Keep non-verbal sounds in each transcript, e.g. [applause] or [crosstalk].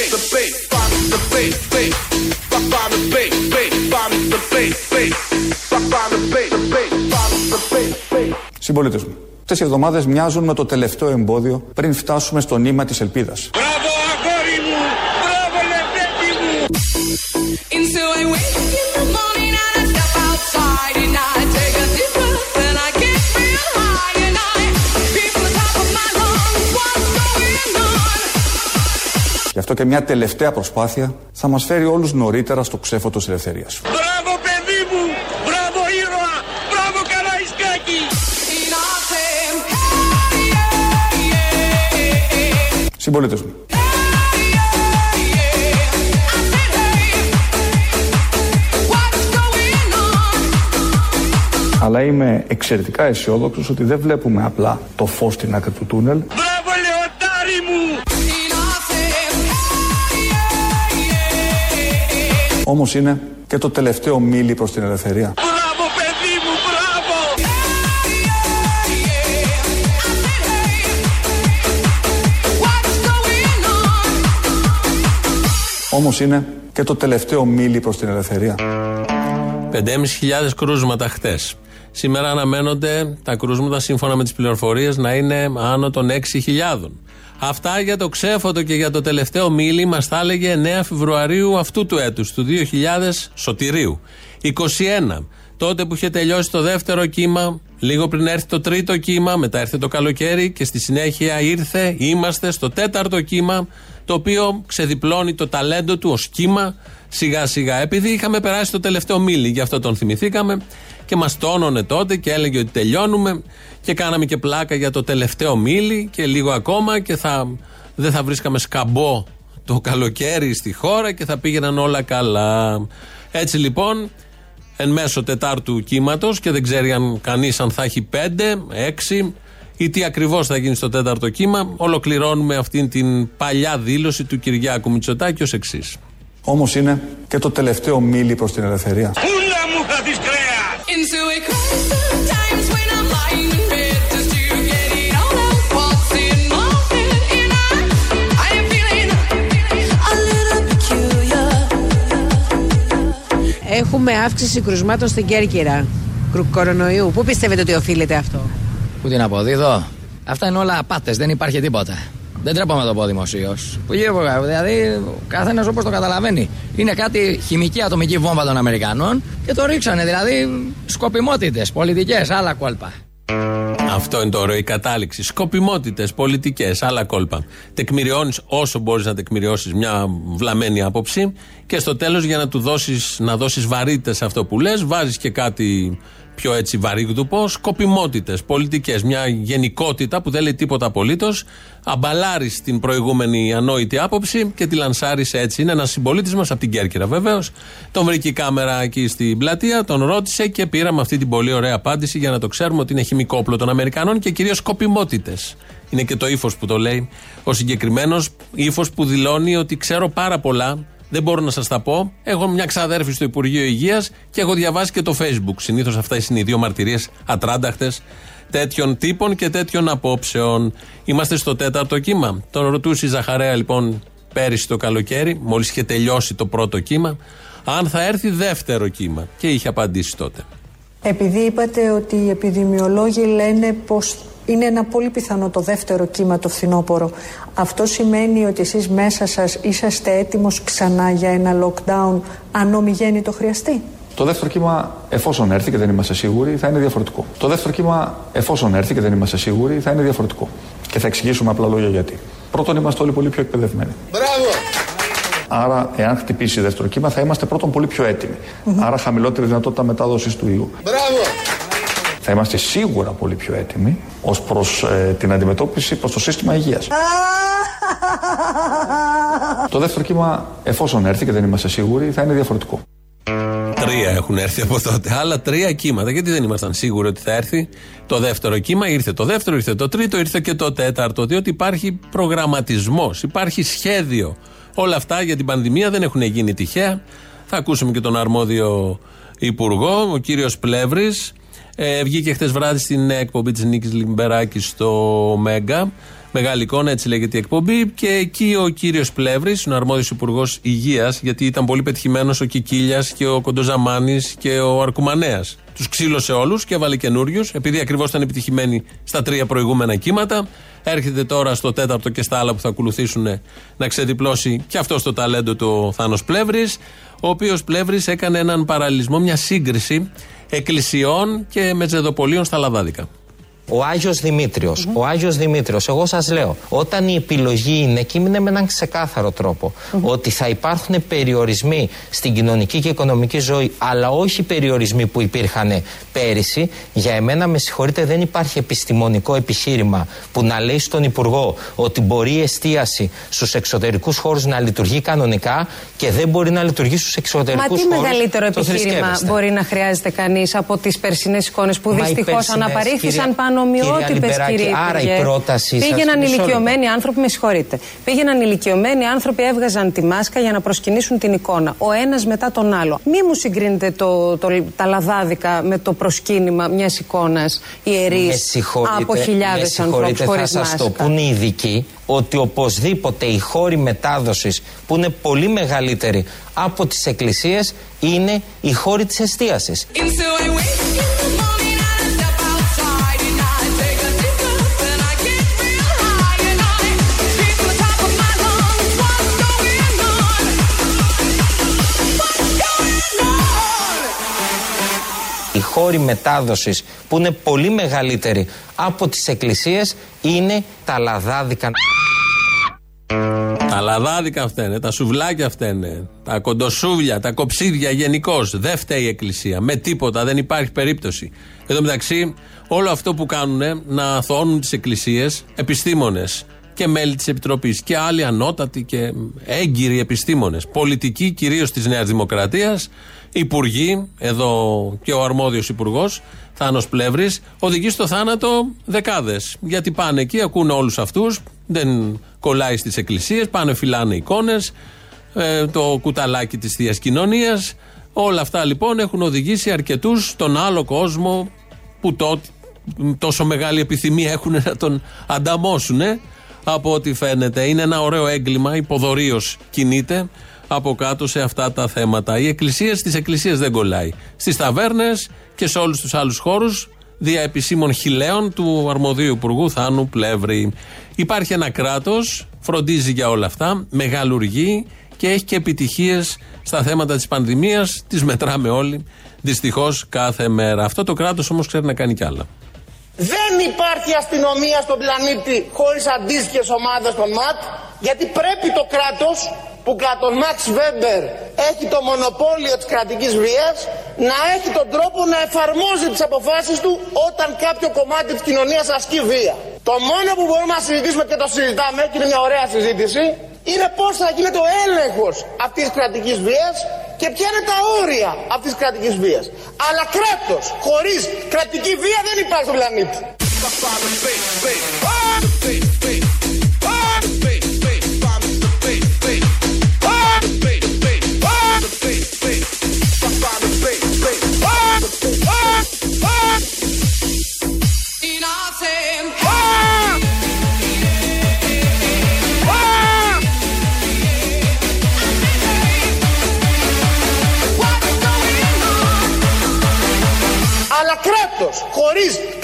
bass, the bass, find the bass, bass. Find the bass, bass, find the bass, bass. Find the bass, the bass, find the bass, bass. Συμπολίτες μου, αυτές οι εβδομάδες μοιάζουν με το τελευταίο εμπόδιο πριν φτάσουμε στο νήμα της ελπίδας. Μπράβο αγόρι μου! Μπράβο λεπτέκι μου! On. Γι' αυτό και μια τελευταία προσπάθεια θα μας φέρει όλους νωρίτερα στο ξέφωτο της ελευθερίας. Μπράβο παιδί μου! Μπράβο ήρωα! Μπράβο Καραϊσκάκη! And I say, hey, yeah, yeah, yeah. Συμπολίτες μου, αλλά είμαι εξαιρετικά αισιόδοξος ότι δεν βλέπουμε απλά το φως στην άκρη του τούνελ, όμως είναι και το τελευταίο μίλι προς την ελευθερία. Μπράβο παιδί μου, μπράβο! Όμως είναι και το τελευταίο μίλι προς την ελευθερία. 5.500 κρούσματα χτες. Σήμερα αναμένονται τα κρούσματα σύμφωνα με τις πληροφορίες να είναι άνω των 6.000. Αυτά για το ξέφωτο και για το τελευταίο μίλι μας τα έλεγε 9 Φεβρουαρίου αυτού του έτους, του 2000 Σωτηρίου. 21. Τότε που είχε τελειώσει το δεύτερο κύμα, λίγο πριν έρθει το τρίτο κύμα, μετά έρθει το καλοκαίρι και στη συνέχεια ήρθε, είμαστε στο τέταρτο κύμα, το οποίο ξεδιπλώνει το ταλέντο του ως κύμα σιγά σιγά. Επειδή είχαμε περάσει το τελευταίο μίλι, γι' αυτό τον θυμηθήκαμε και μας τόνωνε τότε και έλεγε ότι τελειώνουμε και κάναμε και πλάκα για το τελευταίο μίλι και λίγο ακόμα και θα, δεν θα βρίσκαμε σκαμπό το καλοκαίρι στη χώρα και θα πήγαιναν όλα καλά. Έτσι λοιπόν, εν μέσω τετάρτου κύματος και δεν ξέρει αν κανείς αν θα έχει πέντε, έξι ή τι ακριβώς θα γίνει στο τέταρτο κύμα, ολοκληρώνουμε αυτήν την παλιά δήλωση του Κυριάκου Μητσοτάκη ως εξής. Όμως είναι και το τελευταίο μίλι προς την ελευθερία. Πούλα μου θα Έχουμε αύξηση κρουσμάτων στην Κέρκυρα κρου- κορονοϊού. Πού πιστεύετε ότι οφείλεται αυτό; Πού την αποδίδω; Αυτά είναι όλα απάτες, δεν υπάρχει τίποτα. Δεν τρέπομαι να το πω δημοσίως. Δηλαδή, ο καθένας όπως το καταλαβαίνει. Είναι κάτι χημική ατομική βόμβα των Αμερικανών και το ρίξανε. Δηλαδή, σκοπιμότητες, πολιτικές, άλλα κόλπα. Αυτό είναι το ωραίο, η κατάληξη. Σκοπιμότητες, πολιτικές, άλλα κόλπα. Τεκμηριώνεις όσο μπορείς να τεκμηριώσεις μια βλαμμένη άποψη και στο τέλος για να του δώσεις, να δώσεις βαρύτητα σε αυτό που λες, βάζεις και κάτι πιο έτσι βαρύγδουπο. Σκοπιμότητες, πολιτικές, μια γενικότητα που δεν λέει τίποτα απολύτως. Αμπαλάρεις την προηγούμενη ανόητη άποψη και τη λανσάρει έτσι. Είναι ένας συμπολίτης μας από την Κέρκυρα βεβαίως. Τον βρήκε η κάμερα εκεί στην πλατεία, τον ρώτησε και πήραμε αυτή την πολύ ωραία απάντηση για να το ξέρουμε ότι είναι χημικό όπλο των Αμερικανών και κυρίως σκοπιμότητες. Είναι και το ύφος που το λέει ο συγκεκριμένος, ύφος που δηλώνει ότι ξέρω πάρα πολλά. Δεν μπορώ να σας τα πω. Έχω μια ξαδέρφη στο Υπουργείο Υγείας και έχω διαβάσει και το Facebook. Συνήθως αυτά είναι οι δύο μαρτυρίες ατράνταχτες τέτοιων τύπων και τέτοιων απόψεων. Είμαστε στο τέταρτο κύμα. Τον ρωτούσε η Ζαχαρέα λοιπόν πέρυσι το καλοκαίρι, μόλις είχε τελειώσει το πρώτο κύμα, αν θα έρθει δεύτερο κύμα. Και είχε απαντήσει τότε. Επειδή είπατε ότι οι επιδημιολόγοι λένε πως είναι ένα πολύ πιθανό το δεύτερο κύμα το φθινόπωρο. Αυτό σημαίνει ότι εσείς μέσα σας είσαστε έτοιμος ξανά για ένα lockdown αν ομιγένει το χρειαστεί; Το δεύτερο κύμα, εφόσον έρθει και δεν είμαστε σίγουροι, θα είναι διαφορετικό. Το δεύτερο κύμα, εφόσον έρθει και δεν είμαστε σίγουροι, θα είναι διαφορετικό. Και θα εξηγήσουμε απλά λόγια γιατί. Πρώτον, είμαστε όλοι πολύ πιο εκπαιδευμένοι. Άρα, εάν χτυπήσει δεύτερο κύμα, θα είμαστε πρώτον πολύ πιο έτοιμοι. Άρα, χαμηλότερη δυνατότητα μετάδοσης του ιού. Θα είμαστε σίγουρα πολύ πιο έτοιμοι ως προς την αντιμετώπιση προς το σύστημα υγείας. το δεύτερο κύμα, εφόσον έρθει και δεν είμαστε σίγουροι, θα είναι διαφορετικό. Τρία έχουν έρθει από τότε. Άλλα τρία κύματα. Γιατί δεν ήμασταν σίγουροι ότι θα έρθει το δεύτερο κύμα; Ήρθε το δεύτερο, ήρθε το τρίτο, ήρθε και το τέταρτο. Διότι υπάρχει προγραμματισμός, υπάρχει σχέδιο. Όλα αυτά για την πανδημία δεν έχουν γίνει τυχαία. Θα ακούσουμε και τον αρμόδιο υπουργό, ο κύριος Πλεύρης. Ε, βγήκε χτε βράδυ στην εκπομπή της Νίκης Λιμπεράκης στο Μέγκα Μεγάλη εικόνα, έτσι λέγεται η εκπομπή. Και εκεί ο κύριος Πλεύρης, ο αρμόδιος υπουργός υγείας, γιατί ήταν πολύ πετυχημένος ο Κικίλιας και ο Κοντοζαμάνης και ο Αρκουμανέας. Τους ξύλωσε όλους και έβαλε καινούριους, επειδή ακριβώς ήταν επιτυχημένοι στα τρία προηγούμενα κύματα. Έρχεται τώρα στο τέταρτο και στα άλλα που θα ακολουθήσουν να ξεδιπλώσει και αυτός το ταλέντο του Θάνος Πλεύρης, ο οποίος Πλεύρης έκανε έναν παραλληλισμό, μια σύγκριση εκκλησιών και μετζεδοπολίων στα Λαδάδικα. Ο Άγιος Δημήτριος, ο Άγιος Δημήτριος, εγώ σας λέω, όταν η επιλογή είναι και είναι με έναν ξεκάθαρο τρόπο, ότι θα υπάρχουν περιορισμοί στην κοινωνική και οικονομική ζωή, αλλά όχι περιορισμοί που υπήρχαν πέρυσι, για εμένα με συγχωρείτε δεν υπάρχει επιστημονικό επιχείρημα που να λέει στον Υπουργό ότι μπορεί η εστίαση στους εξωτερικούς χώρους να λειτουργεί κανονικά και δεν μπορεί να λειτουργεί στους Μα εξωτερικούς τι χώρους. μεγαλύτερο το επιχείρημα θρησκεύεστε. μπορεί να χρειάζεται κανείς από τις περσινές εικόνες που Μα οι δυστυχώς περσινές, αναπαρήχθησαν κυρία- πανομοιότυπε κυρία Λιμπεράκη, κύριε άρα η Υπουργέ. πρότασή σας- Πήγαιναν μισό λεπτό. ηλικιωμένοι άνθρωποι, με συγχωρείτε. Πήγαιναν ηλικιωμένοι άνθρωποι, έβγαζαν τη μάσκα για να προσκυνήσουν την εικόνα. Ο ένας μετά τον άλλο. Μη μου συγκρίνετε το, το, τα λαδάδικα με το προσκύνημα μιας εικόνας ιερής Με συγχωρείτε, από με χιλιάδες ανθρώπους συγχωρείτε, χωρίς θα σας μάσκα. το πούν οι ειδικοί ότι οπωσδήποτε οι χώροι μετάδοσης που είναι πολύ μεγαλύτεροι από τις εκκλησίες είναι οι χώροι της εστίασης. Χώροι μετάδοσης που είναι πολύ μεγαλύτεροι από τις εκκλησίες είναι τα λαδάδικα. Τα λαδάδικα φταίνε, τα σουβλάκια φταίνε, τα κοντοσούβλια, τα κοψίδια γενικώ. Δεν φταίει η Εκκλησία. Με τίποτα, δεν υπάρχει περίπτωση. Εν τω μεταξύ, όλο αυτό που κάνουν να αθώνουν τις εκκλησίες, επιστήμονες και μέλη της Επιτροπής και άλλοι ανώτατοι και έγκυροι επιστήμονες, πολιτικοί κυρίως της Νέας Δημοκρατίας, υπουργοί, εδώ και ο αρμόδιος υπουργός, Θάνος Πλεύρης, οδηγεί στο θάνατο δεκάδες. Γιατί πάνε εκεί, ακούν όλους αυτούς, δεν κολλάει στις εκκλησίες, πάνε φυλάνε εικόνες, το κουταλάκι της θείας κοινωνίας. Όλα αυτά λοιπόν έχουν οδηγήσει αρκετούς στον άλλο κόσμο που τότε τόσο μεγάλη επιθυμία έχουν να τον ανταμώσουν από ό,τι φαίνεται. Είναι ένα ωραίο έγκλημα, υποδορίο κινείται από κάτω σε αυτά τα θέματα. Οι εκκλησίες στι εκκλησίες δεν κολλάει. Στις ταβέρνες και σε όλους τους άλλους χώρους δια επισήμων χιλέων του αρμοδίου υπουργού Θάνου Πλεύρη. Υπάρχει ένα κράτος, φροντίζει για όλα αυτά, μεγαλουργεί και έχει και επιτυχίες στα θέματα της πανδημίας. Τις μετράμε όλοι, δυστυχώς κάθε μέρα. Αυτό το κράτος όμως ξέρει να κάνει κι άλλα. Δεν υπάρχει αστυνομία στον πλανήτη χωρίς αντίστοιχες ομάδες των ΜΑΤ γιατί πρέπει το κράτος που κατά τον Μαξ Βέμπερ έχει το μονοπόλιο της κρατικής βίας να έχει τον τρόπο να εφαρμόζει τις αποφάσεις του όταν κάποιο κομμάτι της κοινωνίας ασκεί βία. Το μόνο που μπορούμε να συζητήσουμε και το συζητάμε και είναι μια ωραία συζήτηση είναι πώς θα γίνεται ο έλεγχος αυτής της κρατικής βίας και ποια είναι τα όρια αυτής της κρατικής βίας; Αλλά κράτος χωρίς κρατική βία δεν υπάρχει στον πλανήτη.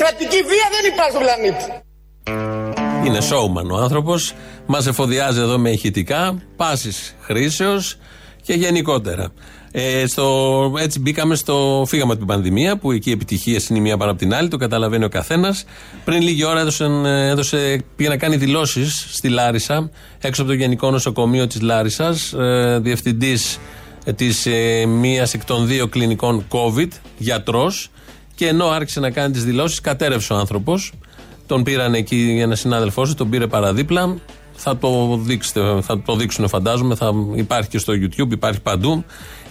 Κρατική βία δεν υπάρχει στον πλανήτη. Είναι showman ο άνθρωπος. Μας εφοδιάζει εδώ με ηχητικά, πάσης χρήσεως και γενικότερα. Ε, στο, έτσι μπήκαμε στο. Φύγαμε από την πανδημία, που εκεί οι επιτυχίες είναι η μία πάνω από την άλλη, το καταλαβαίνει ο καθένας. Πριν λίγη ώρα έδωσαν, ε, έδωσε, πήγε να κάνει δηλώσεις στη Λάρισα, έξω από το Γενικό Νοσοκομείο της Λάρισας, ε, διευθυντής της ε, μίας εκ των δύο κλινικών COVID, γιατρός. Και ενώ άρχισε να κάνει τις δηλώσεις, κατέρευσε ο άνθρωπος. Τον πήραν εκεί ένα συνάδελφό του, τον πήρε παραδίπλα. Θα το, δείξετε, θα το δείξουν, φαντάζομαι. Θα υπάρχει και στο YouTube, υπάρχει παντού.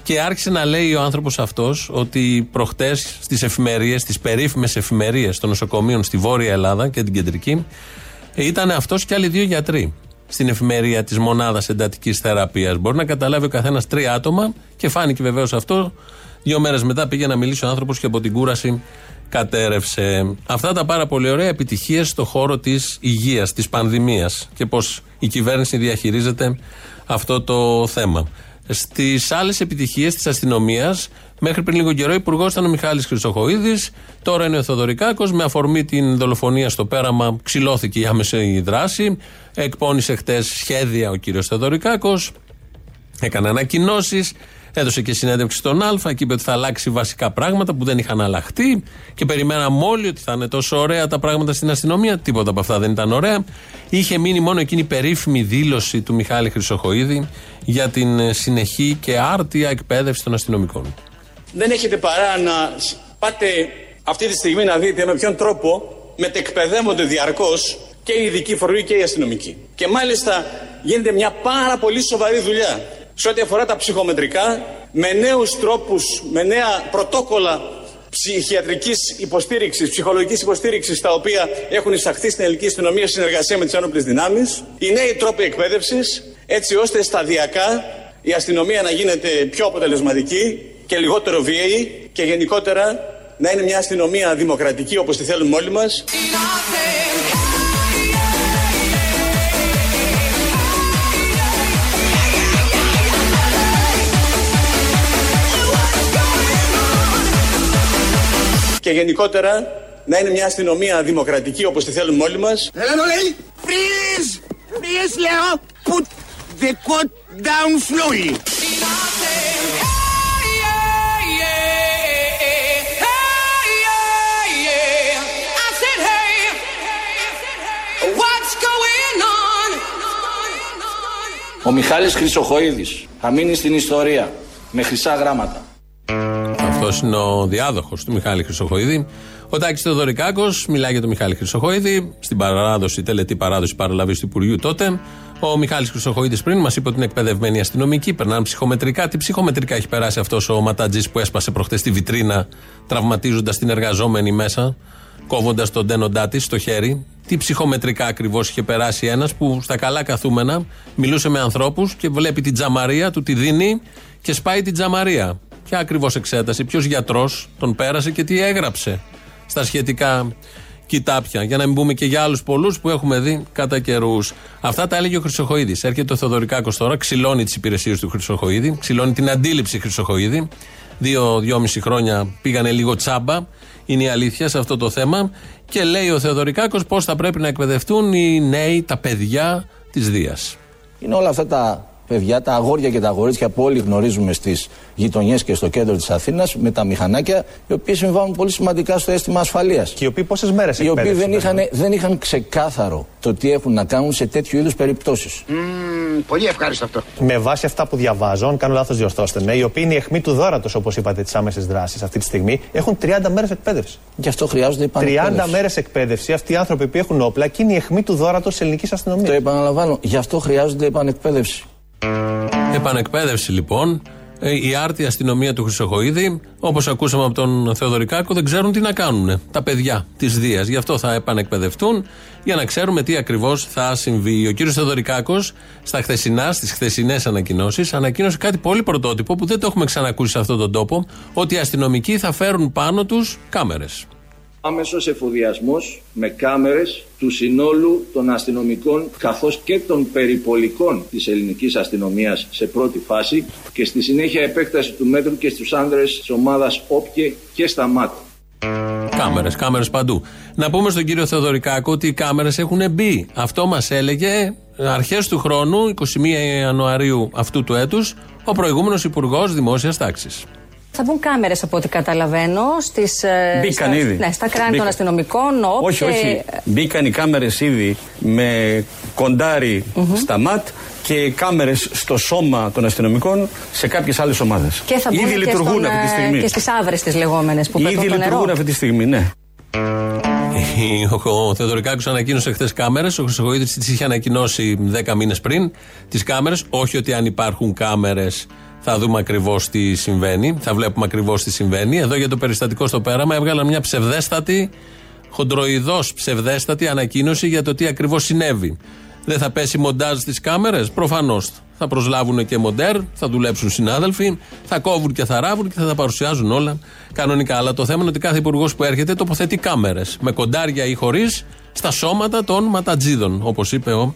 Και άρχισε να λέει ο άνθρωπος αυτός ότι προχτές στις εφημερίες, στις περίφημες εφημερίες των νοσοκομείων στη Βόρεια Ελλάδα και την κεντρική, ήταν αυτός και άλλοι δύο γιατροί στην εφημερία της μονάδας εντατικής θεραπείας. Μπορεί να καταλάβει ο καθένας τρία άτομα και φάνηκε βεβαίως αυτό. Δύο μέρες μετά πήγε να μιλήσει ο άνθρωπος και από την κούραση κατέρευσε. Αυτά τα πάρα πολύ ωραία επιτυχίες στο χώρο της υγείας, της πανδημίας και πώς η κυβέρνηση διαχειρίζεται αυτό το θέμα. Στις άλλες επιτυχίες της αστυνομίας, μέχρι πριν λίγο καιρό, υπουργός ήταν ο Μιχάλης Χρυσοχοίδης. Τώρα είναι ο Θεοδωρικάκο. Με αφορμή την δολοφονία στο πέραμα, ξυλώθηκε η άμεση δράση. Εκπώνησε χτες σχέδια ο κύριος Θεοδωρικάκο. Έκανε ανακοινώσεις. Έδωσε και συνέντευξη στον Α και είπε ότι θα αλλάξει βασικά πράγματα που δεν είχαν αλλάχτεί. Και περιμέναμε όλοι ότι θα είναι τόσο ωραία τα πράγματα στην αστυνομία. Τίποτα από αυτά δεν ήταν ωραία. Είχε μείνει μόνο εκείνη η περίφημη δήλωση του Μιχάλη Χρυσοχοίδη για την ε, συνεχή και άρτια εκπαίδευση των αστυνομικών. Δεν έχετε παρά να σ- πάτε αυτή τη στιγμή να δείτε με ποιον τρόπο μετεκπαιδεύονται διαρκώς και οι ειδικοί φορεί και οι αστυνομικοί. Και μάλιστα γίνεται μια πάρα πολύ σοβαρή δουλειά σε ό,τι αφορά τα ψυχομετρικά, με νέους τρόπους, με νέα πρωτόκολλα ψυχιατρικής υποστήριξης, ψυχολογικής υποστήριξης, τα οποία έχουν εισαχθεί στην ελληνική αστυνομία σε συνεργασία με τις ένοπλες δυνάμεις, οι νέοι τρόποι εκπαίδευσης, έτσι ώστε σταδιακά η αστυνομία να γίνεται πιο αποτελεσματική και λιγότερο βίαιη και γενικότερα να είναι μια αστυνομία δημοκρατική όπως τη θέλουμε όλοι μας. Και γενικότερα να είναι μια αστυνομία δημοκρατική όπως τη θέλουμε όλοι μας. Έλα να λέει, please, please λέω, put the coat down slowly. Ο Μιχάλης Χρυσοχοίδης θα μείνει στην ιστορία με χρυσά γράμματα. Αυτός είναι ο διάδοχος του Μιχάλη Χρυσοχοίδη. Ο Τάκης Θεοδωρικάκος μιλάει για τον Μιχάλη Χρυσοχοίδη στην παράδοση, τελετή παράδοση παραλαβής του Υπουργείου τότε. Ο Μιχάλης Χρυσοχοίδης πριν μας είπε ότι είναι εκπαιδευμένοι αστυνομικοί, περνάνε ψυχομετρικά. Τι ψυχομετρικά έχει περάσει αυτός ο ματατζής που έσπασε προχτές τη βιτρίνα, τραυματίζοντας την εργαζόμενη μέσα, κόβοντας τον τένοντά της στο χέρι. Τι ψυχομετρικά ακριβώς είχε περάσει ένας που στα καλά καθούμενα μιλούσε με ανθρώπους και βλέπει την τζαμαρία, του τη δίνει και σπάει την τζαμαρία. Ποια ακριβώς εξέταση, ποιος γιατρός τον πέρασε και τι έγραψε στα σχετικά κοιτάπια. Για να μην πούμε και για άλλους πολλούς που έχουμε δει κατά καιρούς. Αυτά τα έλεγε ο Χρυσοχοίδης. Έρχεται ο Θεοδωρικάκο τώρα, ξυλώνει τις υπηρεσίες του Χρυσοχοίδη, ξυλώνει την αντίληψη Χρυσοχοίδη. Δύο-δυόμιση χρόνια πήγανε λίγο τσάμπα. Είναι η αλήθεια σε αυτό το θέμα. Και λέει ο Θεοδωρικάκος πώς θα πρέπει να εκπαιδευτούν οι νέοι, τα παιδιά της Δίας. Είναι όλα αυτά τα παιδιά, τα αγόρια και τα αγορίτσια που όλοι γνωρίζουμε στις γειτονιές και στο κέντρο της Αθήνας με τα μηχανάκια, οι οποίοι συμβάλλουν πολύ σημαντικά στο αίσθημα ασφαλείας. Και οι οποίοι πόσες μέρες Οι οποίοι δεν είχαν, δεν είχαν ξεκάθαρο το τι έχουν να κάνουν σε τέτοιου είδους περιπτώσεις. πολύ ευχάριστο αυτό. Με βάση αυτά που διαβάζω, αν κάνω λάθος, διορθώστε με, οι οποίοι είναι η αιχμή του δόρατος, όπως είπατε, της άμεσης δράσης αυτή τη στιγμή, έχουν 30 μέρες εκπαίδευση. Γι' αυτό χρειάζονται 30 επανεκπαίδευση. μέρες εκπαίδευση, αυτοί οι άνθρωποι που έχουν όπλα και είναι η αιχμή του δόρατος της ελληνικής αστυνομίας. Το επαναλαμβάνω, γι' αυτό χρειάζονται επανεκπαίδευση. Επανεκπαίδευση λοιπόν. Ε, Η άρτια αστυνομία του Χρυσοχοίδη, όπως ακούσαμε από τον Θεοδωρικάκο, δεν ξέρουν τι να κάνουν. Τα παιδιά της Δίας. Γι' αυτό θα επανεκπαιδευτούν για να ξέρουμε τι ακριβώς θα συμβεί. Ο κύριος Θεοδωρικάκος, στα χθεσινά, στις χθεσινές ανακοινώσεις, ανακοίνωσε κάτι πολύ πρωτότυπο που δεν το έχουμε ξανακούσει σε αυτόν τον τόπο, ότι οι αστυνομικοί θα φέρουν πάνω τους κάμερες. Άμεσος εφοδιασμός με κάμερες του συνόλου των αστυνομικών καθώς και των περιπολικών της ελληνικής αστυνομίας σε πρώτη φάση και στη συνέχεια επέκταση του μέτρου και στους άνδρες της ομάδας ΟΠΚΕ και στα ΜΑΤ. Κάμερες, κάμερες παντού. Να πούμε στον κύριο Θεοδωρικάκο ότι οι κάμερες έχουν μπει. Αυτό μας έλεγε αρχές του χρόνου, 21 Ιανουαρίου αυτού του έτους, ο προηγούμενος Υπουργός Δημόσιας Τάξης. Θα μπουν κάμερες από ό,τι καταλαβαίνω στις, ε, Μπήκαν στα, ήδη. Ναι, στα κράνη των Μπήκαν. αστυνομικών. όπ Όχι, και- όχι. Μπήκαν οι κάμερες ήδη με κοντάρι στα ΜΑΤ και κάμερες στο σώμα των αστυνομικών σε κάποιες άλλες ομάδες. Και θα μπουν ήδη και, λειτουργούν στον, αυτή τη ε, στιγμή. και στις άβρες τις λεγόμενες που Ήδη πετούν το νερό. λειτουργούν αυτή τη στιγμή, ναι. Ο, ο Θεοδωρικάκος ανακοίνωσε χθες κάμερες. Ο Χρυσοχοίδη τις είχε ανακοινώσει 10 μήνες πριν. Τις κάμερες. Όχι ότι αν υπάρχουν κάμερες θα δούμε ακριβώς τι συμβαίνει. Θα βλέπουμε ακριβώς τι συμβαίνει. Εδώ για το περιστατικό στο πέραμα έβγαλαν μια ψευδέστατη, χοντροειδώ ψευδέστατη ανακοίνωση για το τι ακριβώς συνέβη. Δεν θα πέσει μοντάζ στις κάμερες; Προφανώς. Θα προσλάβουν και μοντέρ, θα δουλέψουν συνάδελφοι, θα κόβουν και θα ράβουν και θα τα παρουσιάζουν όλα κανονικά. Αλλά το θέμα είναι ότι κάθε υπουργός που έρχεται τοποθετεί κάμερες. Με κοντάρια ή χωρίς στα σώματα των ματατζίδων, όπως είπε ο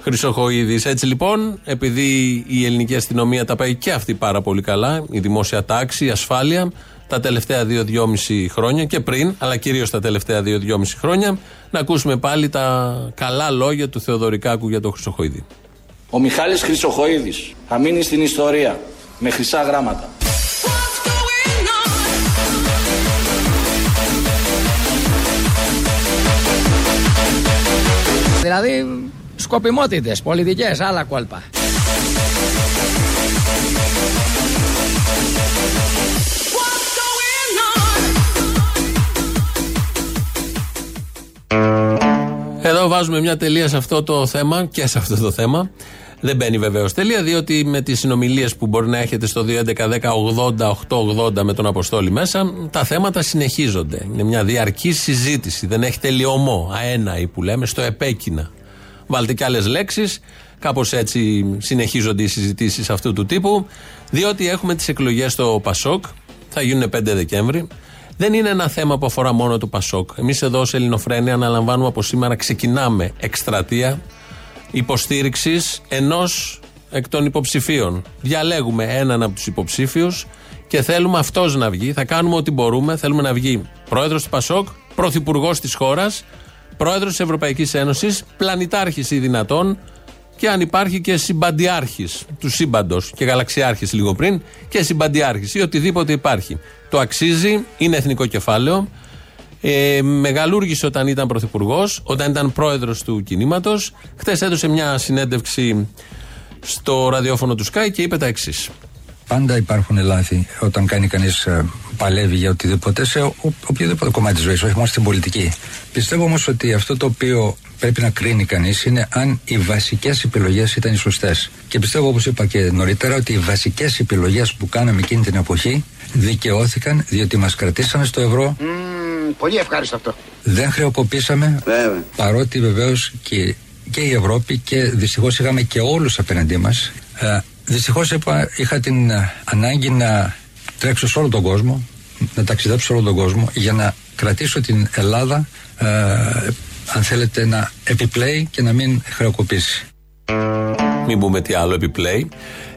Χρυσοχοίδης. Έτσι λοιπόν, επειδή η ελληνική αστυνομία τα πάει και αυτή πάρα πολύ καλά, η δημόσια τάξη, η ασφάλεια, τα τελευταία δύο-δυόμιση χρόνια και πριν, αλλά κυρίως τα τελευταία δύο-δυόμιση χρόνια, να ακούσουμε πάλι τα καλά λόγια του Θεοδωρικάκου για τον Χρυσοχοίδη. Ο Μιχάλης Χρυσοχοίδης θα μείνει στην ιστορία με χρυσά γράμματα. Δηλαδή, σκοπιμότητες, πολιτικές, άλλα κόλπα. Εδώ βάζουμε μια τελεία σε αυτό το θέμα και σε αυτό το θέμα. Δεν μπαίνει βεβαίως τελεία, διότι με τις συνομιλίες που μπορεί να έχετε στο 2.11.10.80.880 με τον Αποστόλη μέσα, τα θέματα συνεχίζονται. Είναι μια διαρκή συζήτηση. Δεν έχει τελειωμό. Αέναη που λέμε, στο επέκεινα. Βάλτε και άλλες λέξεις. Κάπως έτσι συνεχίζονται οι συζητήσεις αυτού του τύπου. Διότι έχουμε τις εκλογές στο Πασόκ. Θα γίνουν 5 Δεκέμβρη. Δεν είναι ένα θέμα που αφορά μόνο το Πασόκ. Εμείς εδώ σε Ελληνοφρένια αναλαμβάνουμε από σήμερα, ξεκινάμε εκστρατεία υποστήριξης ενός εκ των υποψηφίων. Διαλέγουμε έναν από τους υποψήφιους και θέλουμε αυτός να βγει. Θα κάνουμε ό,τι μπορούμε. Θέλουμε να βγει πρόεδρος του Πασόκ, πρωθυπουργός της χώρας, πρόεδρος της Ευρωπαϊκής Ένωσης, πλανητάρχης ή δυνατόν και αν υπάρχει και συμπαντιάρχης του σύμπαντος και γαλαξιάρχης λίγο πριν και συμπαντιάρχης ή οτιδήποτε υπάρχει. Το αξίζει, είναι εθνικό κεφάλαιο. Ε, μεγαλούργησε όταν ήταν πρωθυπουργός, όταν ήταν πρόεδρος του κινήματος. Χθες έδωσε μια συνέντευξη στο ραδιόφωνο του Sky και είπε τα εξής. Πάντα υπάρχουν λάθη όταν κάνει κανείς παλεύει για οτιδήποτε σε ο- οποιοδήποτε κομμάτι της ζωής, όχι μόνο στην πολιτική. Πιστεύω όμως ότι αυτό το οποίο πρέπει να κρίνει κανείς είναι αν οι βασικές επιλογές ήταν οι σωστές. Και πιστεύω, όπως είπα και νωρίτερα, ότι οι βασικές επιλογές που κάναμε εκείνη την εποχή δικαιώθηκαν διότι μας κρατήσανε στο ευρώ, πολύ ευχάριστο αυτό. δεν χρεοκοπήσαμε, παρότι βεβαίως και, και η Ευρώπη και δυστυχώς είχαμε και όλους απέναντί μας. Ε, δυστυχώ είχα την ε, ανάγκη να τρέξω σε όλο τον κόσμο, να ταξιδέψω σε όλο τον κόσμο για να κρατήσω την Ελλάδα, ε, αν θέλετε, να επιπλέει και να μην χρεοκοπήσει. Μην πούμε τι άλλο επιπλέει.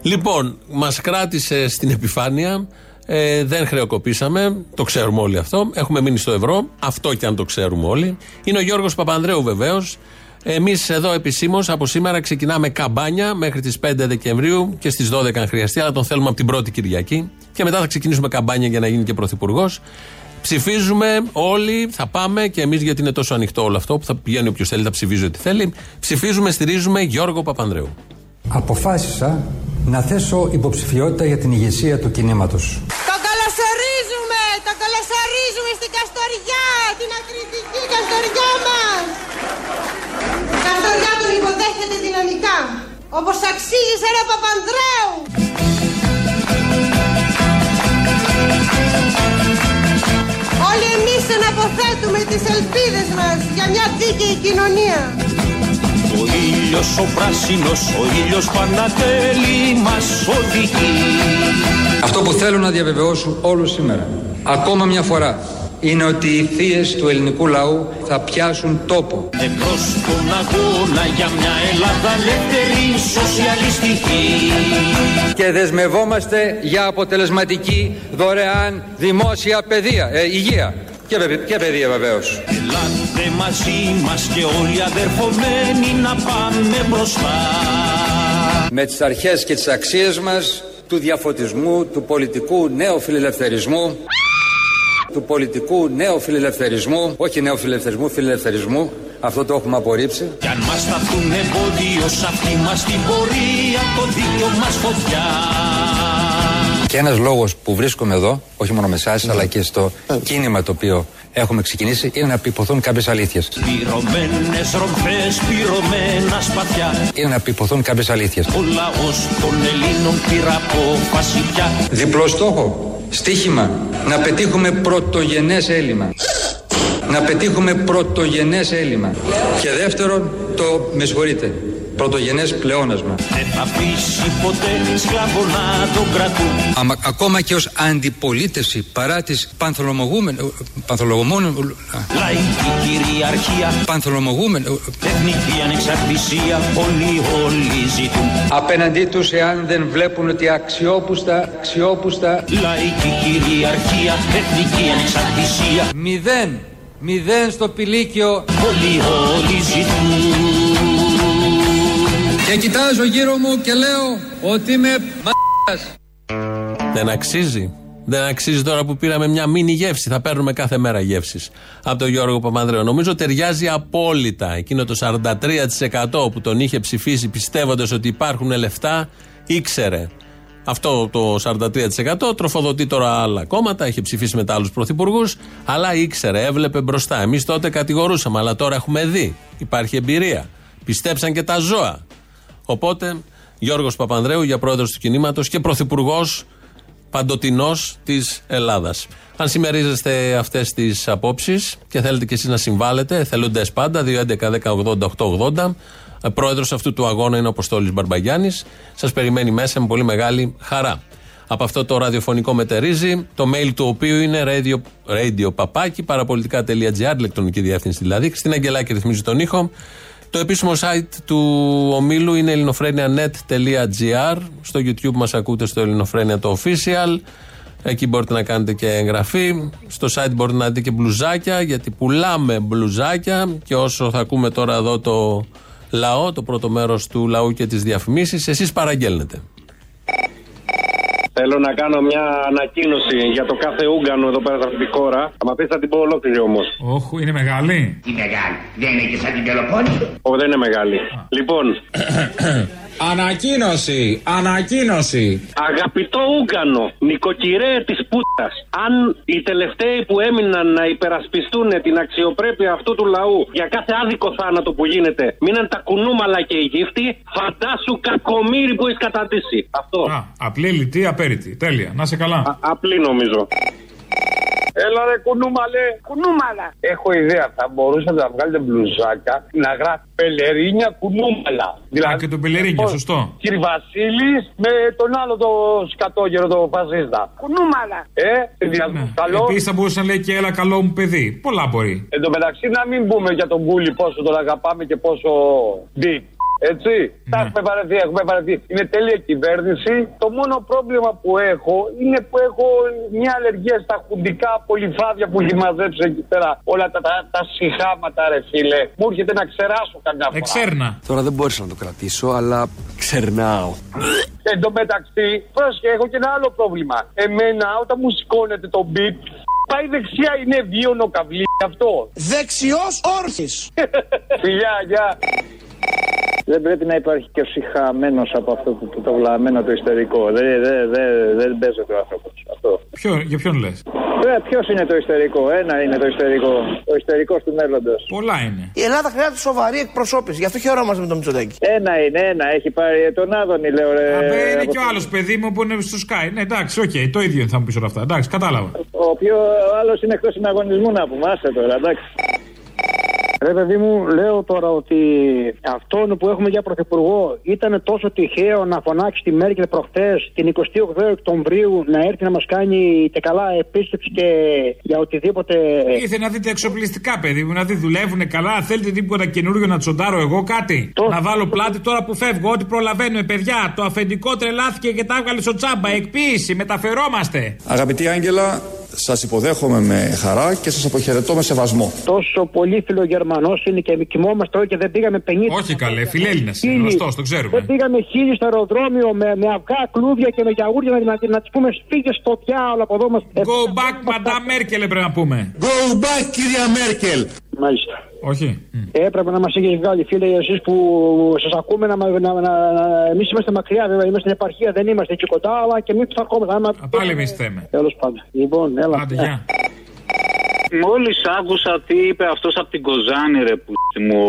Λοιπόν, μας κράτησε στην επιφάνεια. Ε, δεν χρεοκοπήσαμε. Το ξέρουμε όλοι αυτό. Έχουμε μείνει στο ευρώ. Αυτό και αν το ξέρουμε όλοι. Είναι ο Γιώργος Παπανδρέου βεβαίως. Εμείς εδώ επισήμως από σήμερα ξεκινάμε καμπάνια μέχρι τις 5 Δεκεμβρίου και στις 12 αν χρειαστεί, αλλά τον θέλουμε από την πρώτη Κυριακή. Και μετά θα ξεκινήσουμε καμπάνια για να γίνει και πρωθυπουργός. Ψηφίζουμε όλοι, θα πάμε και εμείς γιατί είναι τόσο ανοιχτό όλο αυτό που θα πηγαίνει όποιος θέλει, θα ψηφίζει ό,τι θέλει. Ψηφίζουμε, στηρίζουμε Γιώργο Παπανδρέου. Αποφάσισα να θέσω υποψηφιότητα για την ηγεσία του κινήματος. Το καλωσορίζουμε! Το καλωσορίζουμε στην Καστοριά! Την ακριτική Καστοριά μας! Η Καστοριά τον υποδέχεται δυναμικά! Όπως αξίζει σε ρε Παπανδρέου! Όλοι εμείς εναποθέτουμε τις ελπίδες μας για μια δίκαιη κοινωνία. Ο ήλιος ο πράσινος, ο ήλιος Πανατέλη μας οδηγεί. Αυτό που θέλω να διαβεβαιώσω όλους σήμερα, ακόμα μια φορά, είναι ότι οι θείες του ελληνικού λαού θα πιάσουν τόπο. Εμπρός στον αγώνα για μια Ελλάδα ελεύθερη σοσιαλιστική. Και δεσμευόμαστε για αποτελεσματική δωρεάν δημόσια παιδεία, ε, υγεία και, παιδε- και παιδεία βεβαίως. Ελάτε μαζί μας και όλοι αδερφομένοι να πάμε μπροστά. με τις αρχές και τις αξίες μας του διαφωτισμού, του πολιτικού νέου φιλελευθερισμού του πολιτικού νέου φιλελευθερισμού όχι νέου φιλελευθερισμού, φιλελευθερισμού αυτό το έχουμε απορρίψει Κι αν μας σταθούν εμπόδιο σ' αυτή μας την πορεία το δίκιο μας φωτιά. και ένας λόγος που βρίσκομαι εδώ όχι μόνο με εσάς αλλά και στο κίνημα το οποίο έχουμε ξεκινήσει είναι να επιποθούν κάποιες αλήθειες Πυρωμένες ρομφές, πυρωμένα σπαθιά. είναι να επιποθούν κάποιες αλήθειες Ο λαός των Ελλήνων πήρα απόφαση πια. Διπλό στόχο. Στίχημα. Να πετύχουμε πρωτογενές έλλειμμα. Να πετύχουμε πρωτογενές έλλειμμα. Και δεύτερον, το, με συγχωρείτε, πρωτογενές πλεόνασμα. Δεν θα αφήσει ποτέ σκλάβο να τον κρατούν. Αμα, ακόμα και ως αντιπολίτευση παρά τις πανθολομογούμενες... Πανθολογομόνες... Λαϊκή κυριαρχία, Πανθολομογούμενες... εθνική ανεξαρτησία, όλοι όλοι ζητούν. Απέναντί τους εάν δεν βλέπουν ότι αξιόπουστα, αξιόπουστα... Λαϊκή κυριαρχία, εθνική ανεξαρτησία, Μηδέν, μηδέν στο πηλίκιο όλοι όλοι ζητούν. Και κοιτάζω γύρω μου και λέω ότι είμαι μ***ας. Δεν αξίζει. Δεν αξίζει τώρα που πήραμε μια μίνι γεύση. Θα παίρνουμε κάθε μέρα γεύσεις από τον Γιώργο Παπανδρέου. Νομίζω ταιριάζει απόλυτα. Εκείνο το 43% που τον είχε ψηφίσει πιστεύοντας ότι υπάρχουν λεφτά, ήξερε. Αυτό το 43% τροφοδοτεί τώρα άλλα κόμματα, είχε ψηφίσει μετά άλλους πρωθυπουργούς, αλλά ήξερε, έβλεπε μπροστά. Εμείς τότε κατηγορούσαμε, αλλά τώρα έχουμε δει. Υπάρχει εμπειρία. Πιστέψαν και τα ζώα. Οπότε, Γιώργος Παπανδρέου για πρόεδρος του κινήματος και πρωθυπουργός παντοτινός της Ελλάδας. Αν συμμερίζεστε αυτές τις απόψεις και θέλετε κι εσείς να συμβάλλετε, εθελοντέ πάντα, 2.11.10.80.880. Πρόεδρος αυτού του αγώνα είναι ο Αποστόλης Μπαρμπαγιάννης. Σας περιμένει μέσα με πολύ μεγάλη χαρά. Από αυτό το ραδιοφωνικό μετερίζει, το mail του οποίου είναι radio, radio παπάκι, παραπολιτικά.gr, ηλεκτρονική διεύθυνση δηλαδή. Χριστίνα Αγγελάκη ρυθμίζει τον ήχο. Το επίσημο site του ομίλου είναι ελληνοφρένια.net.gr. Στο YouTube μας ακούτε στο Ελληνοφρένια το official. Εκεί μπορείτε να κάνετε και εγγραφή. Στο site μπορείτε να δείτε και μπλουζάκια, γιατί πουλάμε μπλουζάκια. Και όσο θα ακούμε τώρα εδώ το λαό, το πρώτο μέρος του λαού και τις διαφημίσεις, εσείς παραγγέλνετε. Θέλω να κάνω μια ανακοίνωση για το κάθε Ούγκανο εδώ πέρα στην χώρα. Θα μα πεις θα την πω ολόκληρη όμως. Όχου, είναι μεγάλη; Τι μεγάλη. Δεν είναι και σαν την Πελοπόννησο; Όχι, δεν είναι μεγάλη. Λοιπόν, [clears throat] Ανακοίνωση! Ανακοίνωση! Αγαπητό Ούγκανο, νοικοκυρέ της πούτας, αν οι τελευταίοι που έμειναν να υπερασπιστούν την αξιοπρέπεια αυτού του λαού για κάθε άδικο θάνατο που γίνεται, μείναν τα κουνούμαλα και οι γύφτοι, φαντάσου κακομύρι που έχεις καταντήσει. Αυτό. Α, απλή, λιτή, απέριτη. Τέλεια. Να σε καλά. Α, απλή νομίζω. Έλα ρε κουνούμαλε. Κουνούμαλα. Έχω ιδέα. Θα μπορούσατε να βγάλετε μπλουζάκα να γράφει πελερίνια κουνούμαλα. Α, και τον Πελερίνια, σωστό. Κύριε Βασίλης με τον άλλο το σκατόγερο, το φασίστα. Κουνούμαλα. Ε, Ναι. καλό. Επίσης θα μπορούσε να λέει και έλα καλό μου παιδί. Πολλά μπορεί. Εν τω μεταξύ να μην πούμε για τον Κούλι πόσο τον αγαπάμε και πόσο deep. Έτσι, τα έχουμε παραδεί, έχουμε παραδεί. Είναι τέλεια κυβέρνηση. Το μόνο πρόβλημα που έχω είναι που έχω μια αλλεργία στα χουντικά πολυφάδια που έχει μαζέψει εκεί πέρα. Όλα τα, τα, τα συχάματα, ρε φίλε. Μου έρχεται να ξεράσω καμιά φορά. Εξέρνα. Τώρα δεν μπόρεσα να το κρατήσω, αλλά ξερνάω. Εν τω μεταξύ, πρόσεχε, έχω και ένα άλλο πρόβλημα. Εμένα, όταν μου σηκώνεται το beat, πάει δεξιά, είναι βίωνο καβλί αυτό. Δεξιός όρθι. [laughs] Φιλιά, γεια. Δεν πρέπει να υπάρχει και ο συχαμένος από αυτό το, το, το βλαμμένο το ιστορικό. Δεν, δεν, δεν, δεν παίζεται ο άνθρωπος. Αυτό. Ποιο, για ποιον λες; Ποιος είναι το ιστορικό, ένα είναι το ιστορικό. Ο ιστορικό του μέλλοντος. Πολλά είναι. Η Ελλάδα χρειάζεται σοβαρή εκπροσώπηση. Γι' αυτό χαιρόμαστε με τον Μητσοτάκη. Ένα είναι, ένα. Έχει πάρει τον Άδωνη, λέω ρε. Απέ, είναι από- και ο άλλος παιδί μου που είναι στο ΣΚΑΪ. Ναι, εντάξει, οκ, το ίδιο θα μου πεις όλα αυτά. Εντάξει, κατάλαβα. Ο πιο άλλος είναι εκτός συναγωνισμού να πούμε. Άσε τώρα, εντάξει. Ρε παιδί μου, λέω τώρα ότι αυτόν που έχουμε για πρωθυπουργό ήταν τόσο τυχαίο να φωνάξει τη Μέρκελ προχθές την 28 Οκτωβρίου να έρθει να μας κάνει και καλά επίσκεψη και για οτιδήποτε. Ήρθε να δείτε εξοπλιστικά, παιδί μου, να δει δουλεύουν καλά. Θέλετε τίποτα καινούριο να τσοντάρω εγώ κάτι; Να βάλω πλάτη τώρα που φεύγω. Ό,τι προλαβαίνουμε, παιδιά. Το αφεντικό τρελάθηκε και τα έβγαλε στο τσάμπα. Εκποίηση, μεταφερόμαστε. Αγαπητή Άγγελα, σας υποδέχομαι με χαρά και σας αποχαιρετώ με σεβασμό. Τόσο πολύ φιλογερμανός είναι και κοιμόμαστε όλοι και δεν πήγαμε 50. Όχι καλέ, φιλέλληνα είναι, Χίλιοι. γνωστός, το ξέρουμε. Δεν πήγαμε χίλιοι στο αεροδρόμιο με, με αυγά, κλούδια και με γιαούρια να, να, να τη πούμε φύγε στο διάολο από εδώ μα. Go back, Madame Merkel, πρέπει να πούμε. Go back, κυρία Μέρκελ. Μάλιστα. Όχι. Έπρεπε να μας έχεις βγάλει, φίλε, εσείς που σας ακούμε να. να, να, να Εμείς είμαστε μακριά, βέβαια, είμαστε στην επαρχία, δεν είμαστε εκεί κοντά, αλλά και εμείς που θα ακούμε. Άμα... Πάλι εμείς θέμε. Τέλος πάντων. Λοιπόν, έλα. Άντε, γεια. Μόλις άκουσα τι είπε αυτός από την Κοζάνη, ρε που μου,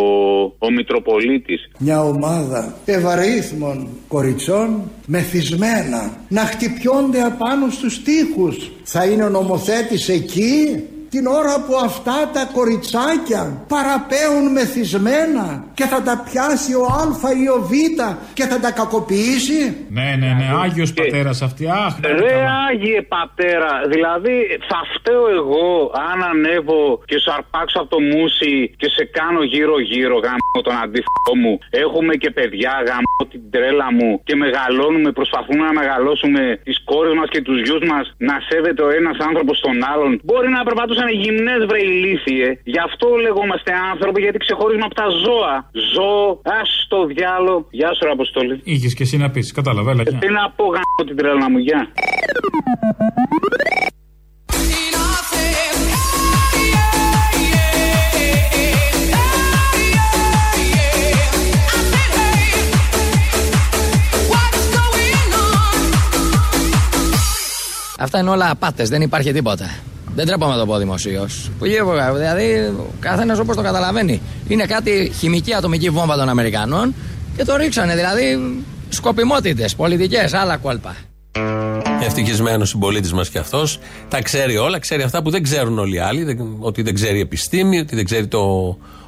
ο, ο Μητροπολίτης. Μια ομάδα ευαρύθμων κοριτσών μεθυσμένα να χτυπιώνται απάνω στους τοίχους. Θα είναι ο νομοθέτης εκεί; Την ώρα που αυτά τα κοριτσάκια παραπέουν μεθυσμένα και θα τα πιάσει ο Α ή ο Β και θα τα κακοποιήσει. Ναι, ναι, ναι, Άγιος πατέρας αυτή. Αχ, να είναι Ρε καλά. Άγιε πατέρα, δηλαδή θα φταίω εγώ αν ανέβω και σου αρπάξω από το μουσι και σε κάνω γύρω γύρω γάμο τον αντίθετό μου. Έχουμε και παιδιά γάμο την τρέλα μου και μεγαλώνουμε, προσπαθούμε να μεγαλώσουμε τις κόρες μας και τους γιους μας να σέβεται ο ένας άνθρωπος τον άλλον. Μπορεί να περπατούσαν γυμνές βρε ηλίθιε. Γι' αυτό λεγόμαστε άνθρωποι γιατί ξεχωρίζουμε από τα ζώα. Ζώο, ας το διάλο. Γεια σου ρε Αποστόλη. Είχες και εσύ να πεις, κατάλαβα, έλα, γεια. Τι να πω γάμο την τρέλα μου, γεια. Αυτά είναι όλα απάτες, δεν υπάρχει τίποτα. Δεν τρέπομαι να το πω δημοσίως. Που γύρω, δηλαδή, ο καθένας όπως το καταλαβαίνει. Είναι κάτι χημική ατομική βόμβα των Αμερικανών και το ρίξανε. Δηλαδή, σκοπιμότητες, πολιτικές, άλλα κόλπα. Ευτυχισμένος συμπολίτης μας κι αυτός. Τα ξέρει όλα, ξέρει αυτά που δεν ξέρουν όλοι οι άλλοι. δεν- Ότι δεν ξέρει η επιστήμη, ότι δεν ξέρει το,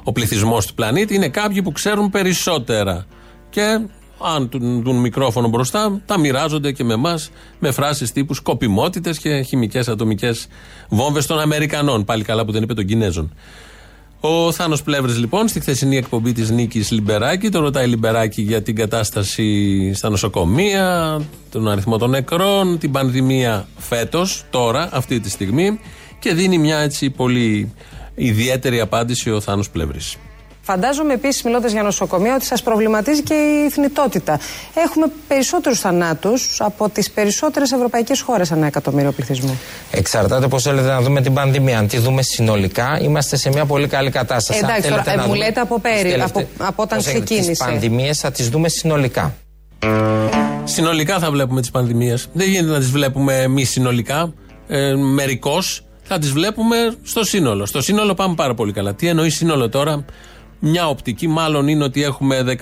ο πληθυσμός του πλανήτη. Είναι κάποιοι που ξέρουν περισσότερα. Και αν του δουν μικρόφωνο μπροστά, τα μοιράζονται και με εμά με φράσεις τύπου σκοπιμότητες και χημικές ατομικές βόμβες των Αμερικανών. Πάλι καλά που δεν είπε των Κινέζων. Ο Θάνος Πλεύρης λοιπόν στη χθεσινή εκπομπή της Νίκης Λιμπεράκη το ρωτάει Λιμπεράκη για την κατάσταση στα νοσοκομεία, τον αριθμό των νεκρών, την πανδημία φέτος, τώρα, αυτή τη στιγμή και δίνει μια έτσι πολύ ιδιαίτερη απάντηση ο Θάνος Πλεύρης. Φαντάζομαι επίσης, μιλώντας για νοσοκομεία, ότι σας προβληματίζει και η θνητότητα. Έχουμε περισσότερους θανάτους από τις περισσότερες ευρωπαϊκές χώρες ανά εκατομμύριο πληθυσμού. Εξαρτάται πώς θέλετε να δούμε την πανδημία. Αν τη δούμε συνολικά, είμαστε σε μια πολύ καλή κατάσταση. Αν Εντάξει, θέλετε τώρα, ε, να μου δούμε λέτε από πέρι, τις από- τελευταίες- από όταν προσέξτε, ξεκίνησε. Τις πανδημίες θα τις δούμε συνολικά. Συνολικά θα βλέπουμε τις πανδημίες. Δεν γίνεται να τις βλέπουμε εμείς συνολικά, ε, μερικώς. Θα τις βλέπουμε στο σύνολο. Στο σύνολο πάμε πάρα πολύ καλά. Τι εννοεί σύνολο τώρα, μια οπτική μάλλον είναι ότι έχουμε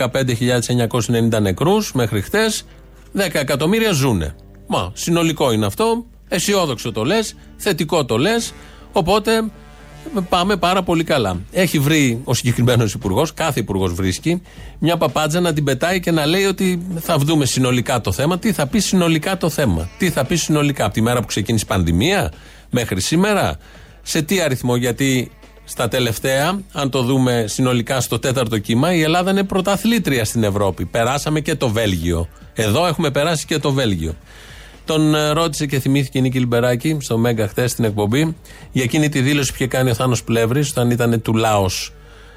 15.990 νεκρούς μέχρι χτες, 10 εκατομμύρια ζούνε. Μα, συνολικό είναι αυτό, αισιόδοξο το λες, θετικό το λες, οπότε πάμε πάρα πολύ καλά. Έχει βρει ο συγκεκριμένος υπουργός, κάθε υπουργός βρίσκει, μια παπάντζα να την πετάει και να λέει ότι θα δούμε συνολικά το θέμα. Τι θα πει συνολικά το θέμα; Τι θα πει συνολικά; Από τη μέρα που ξεκίνησε η πανδημία μέχρι σήμερα; Σε τι αριθμό, γιατί στα τελευταία, αν το δούμε συνολικά στο τέταρτο κύμα, η Ελλάδα είναι πρωταθλήτρια στην Ευρώπη. Περάσαμε και το Βέλγιο. Εδώ έχουμε περάσει και το Βέλγιο. Τον ε, ρώτησε και θυμήθηκε η Νίκη Λιμπεράκη στο Μέγκα χθες στην εκπομπή για εκείνη τη δήλωση που είχε κάνει ο Θάνος Πλεύρης όταν ήταν του Λάος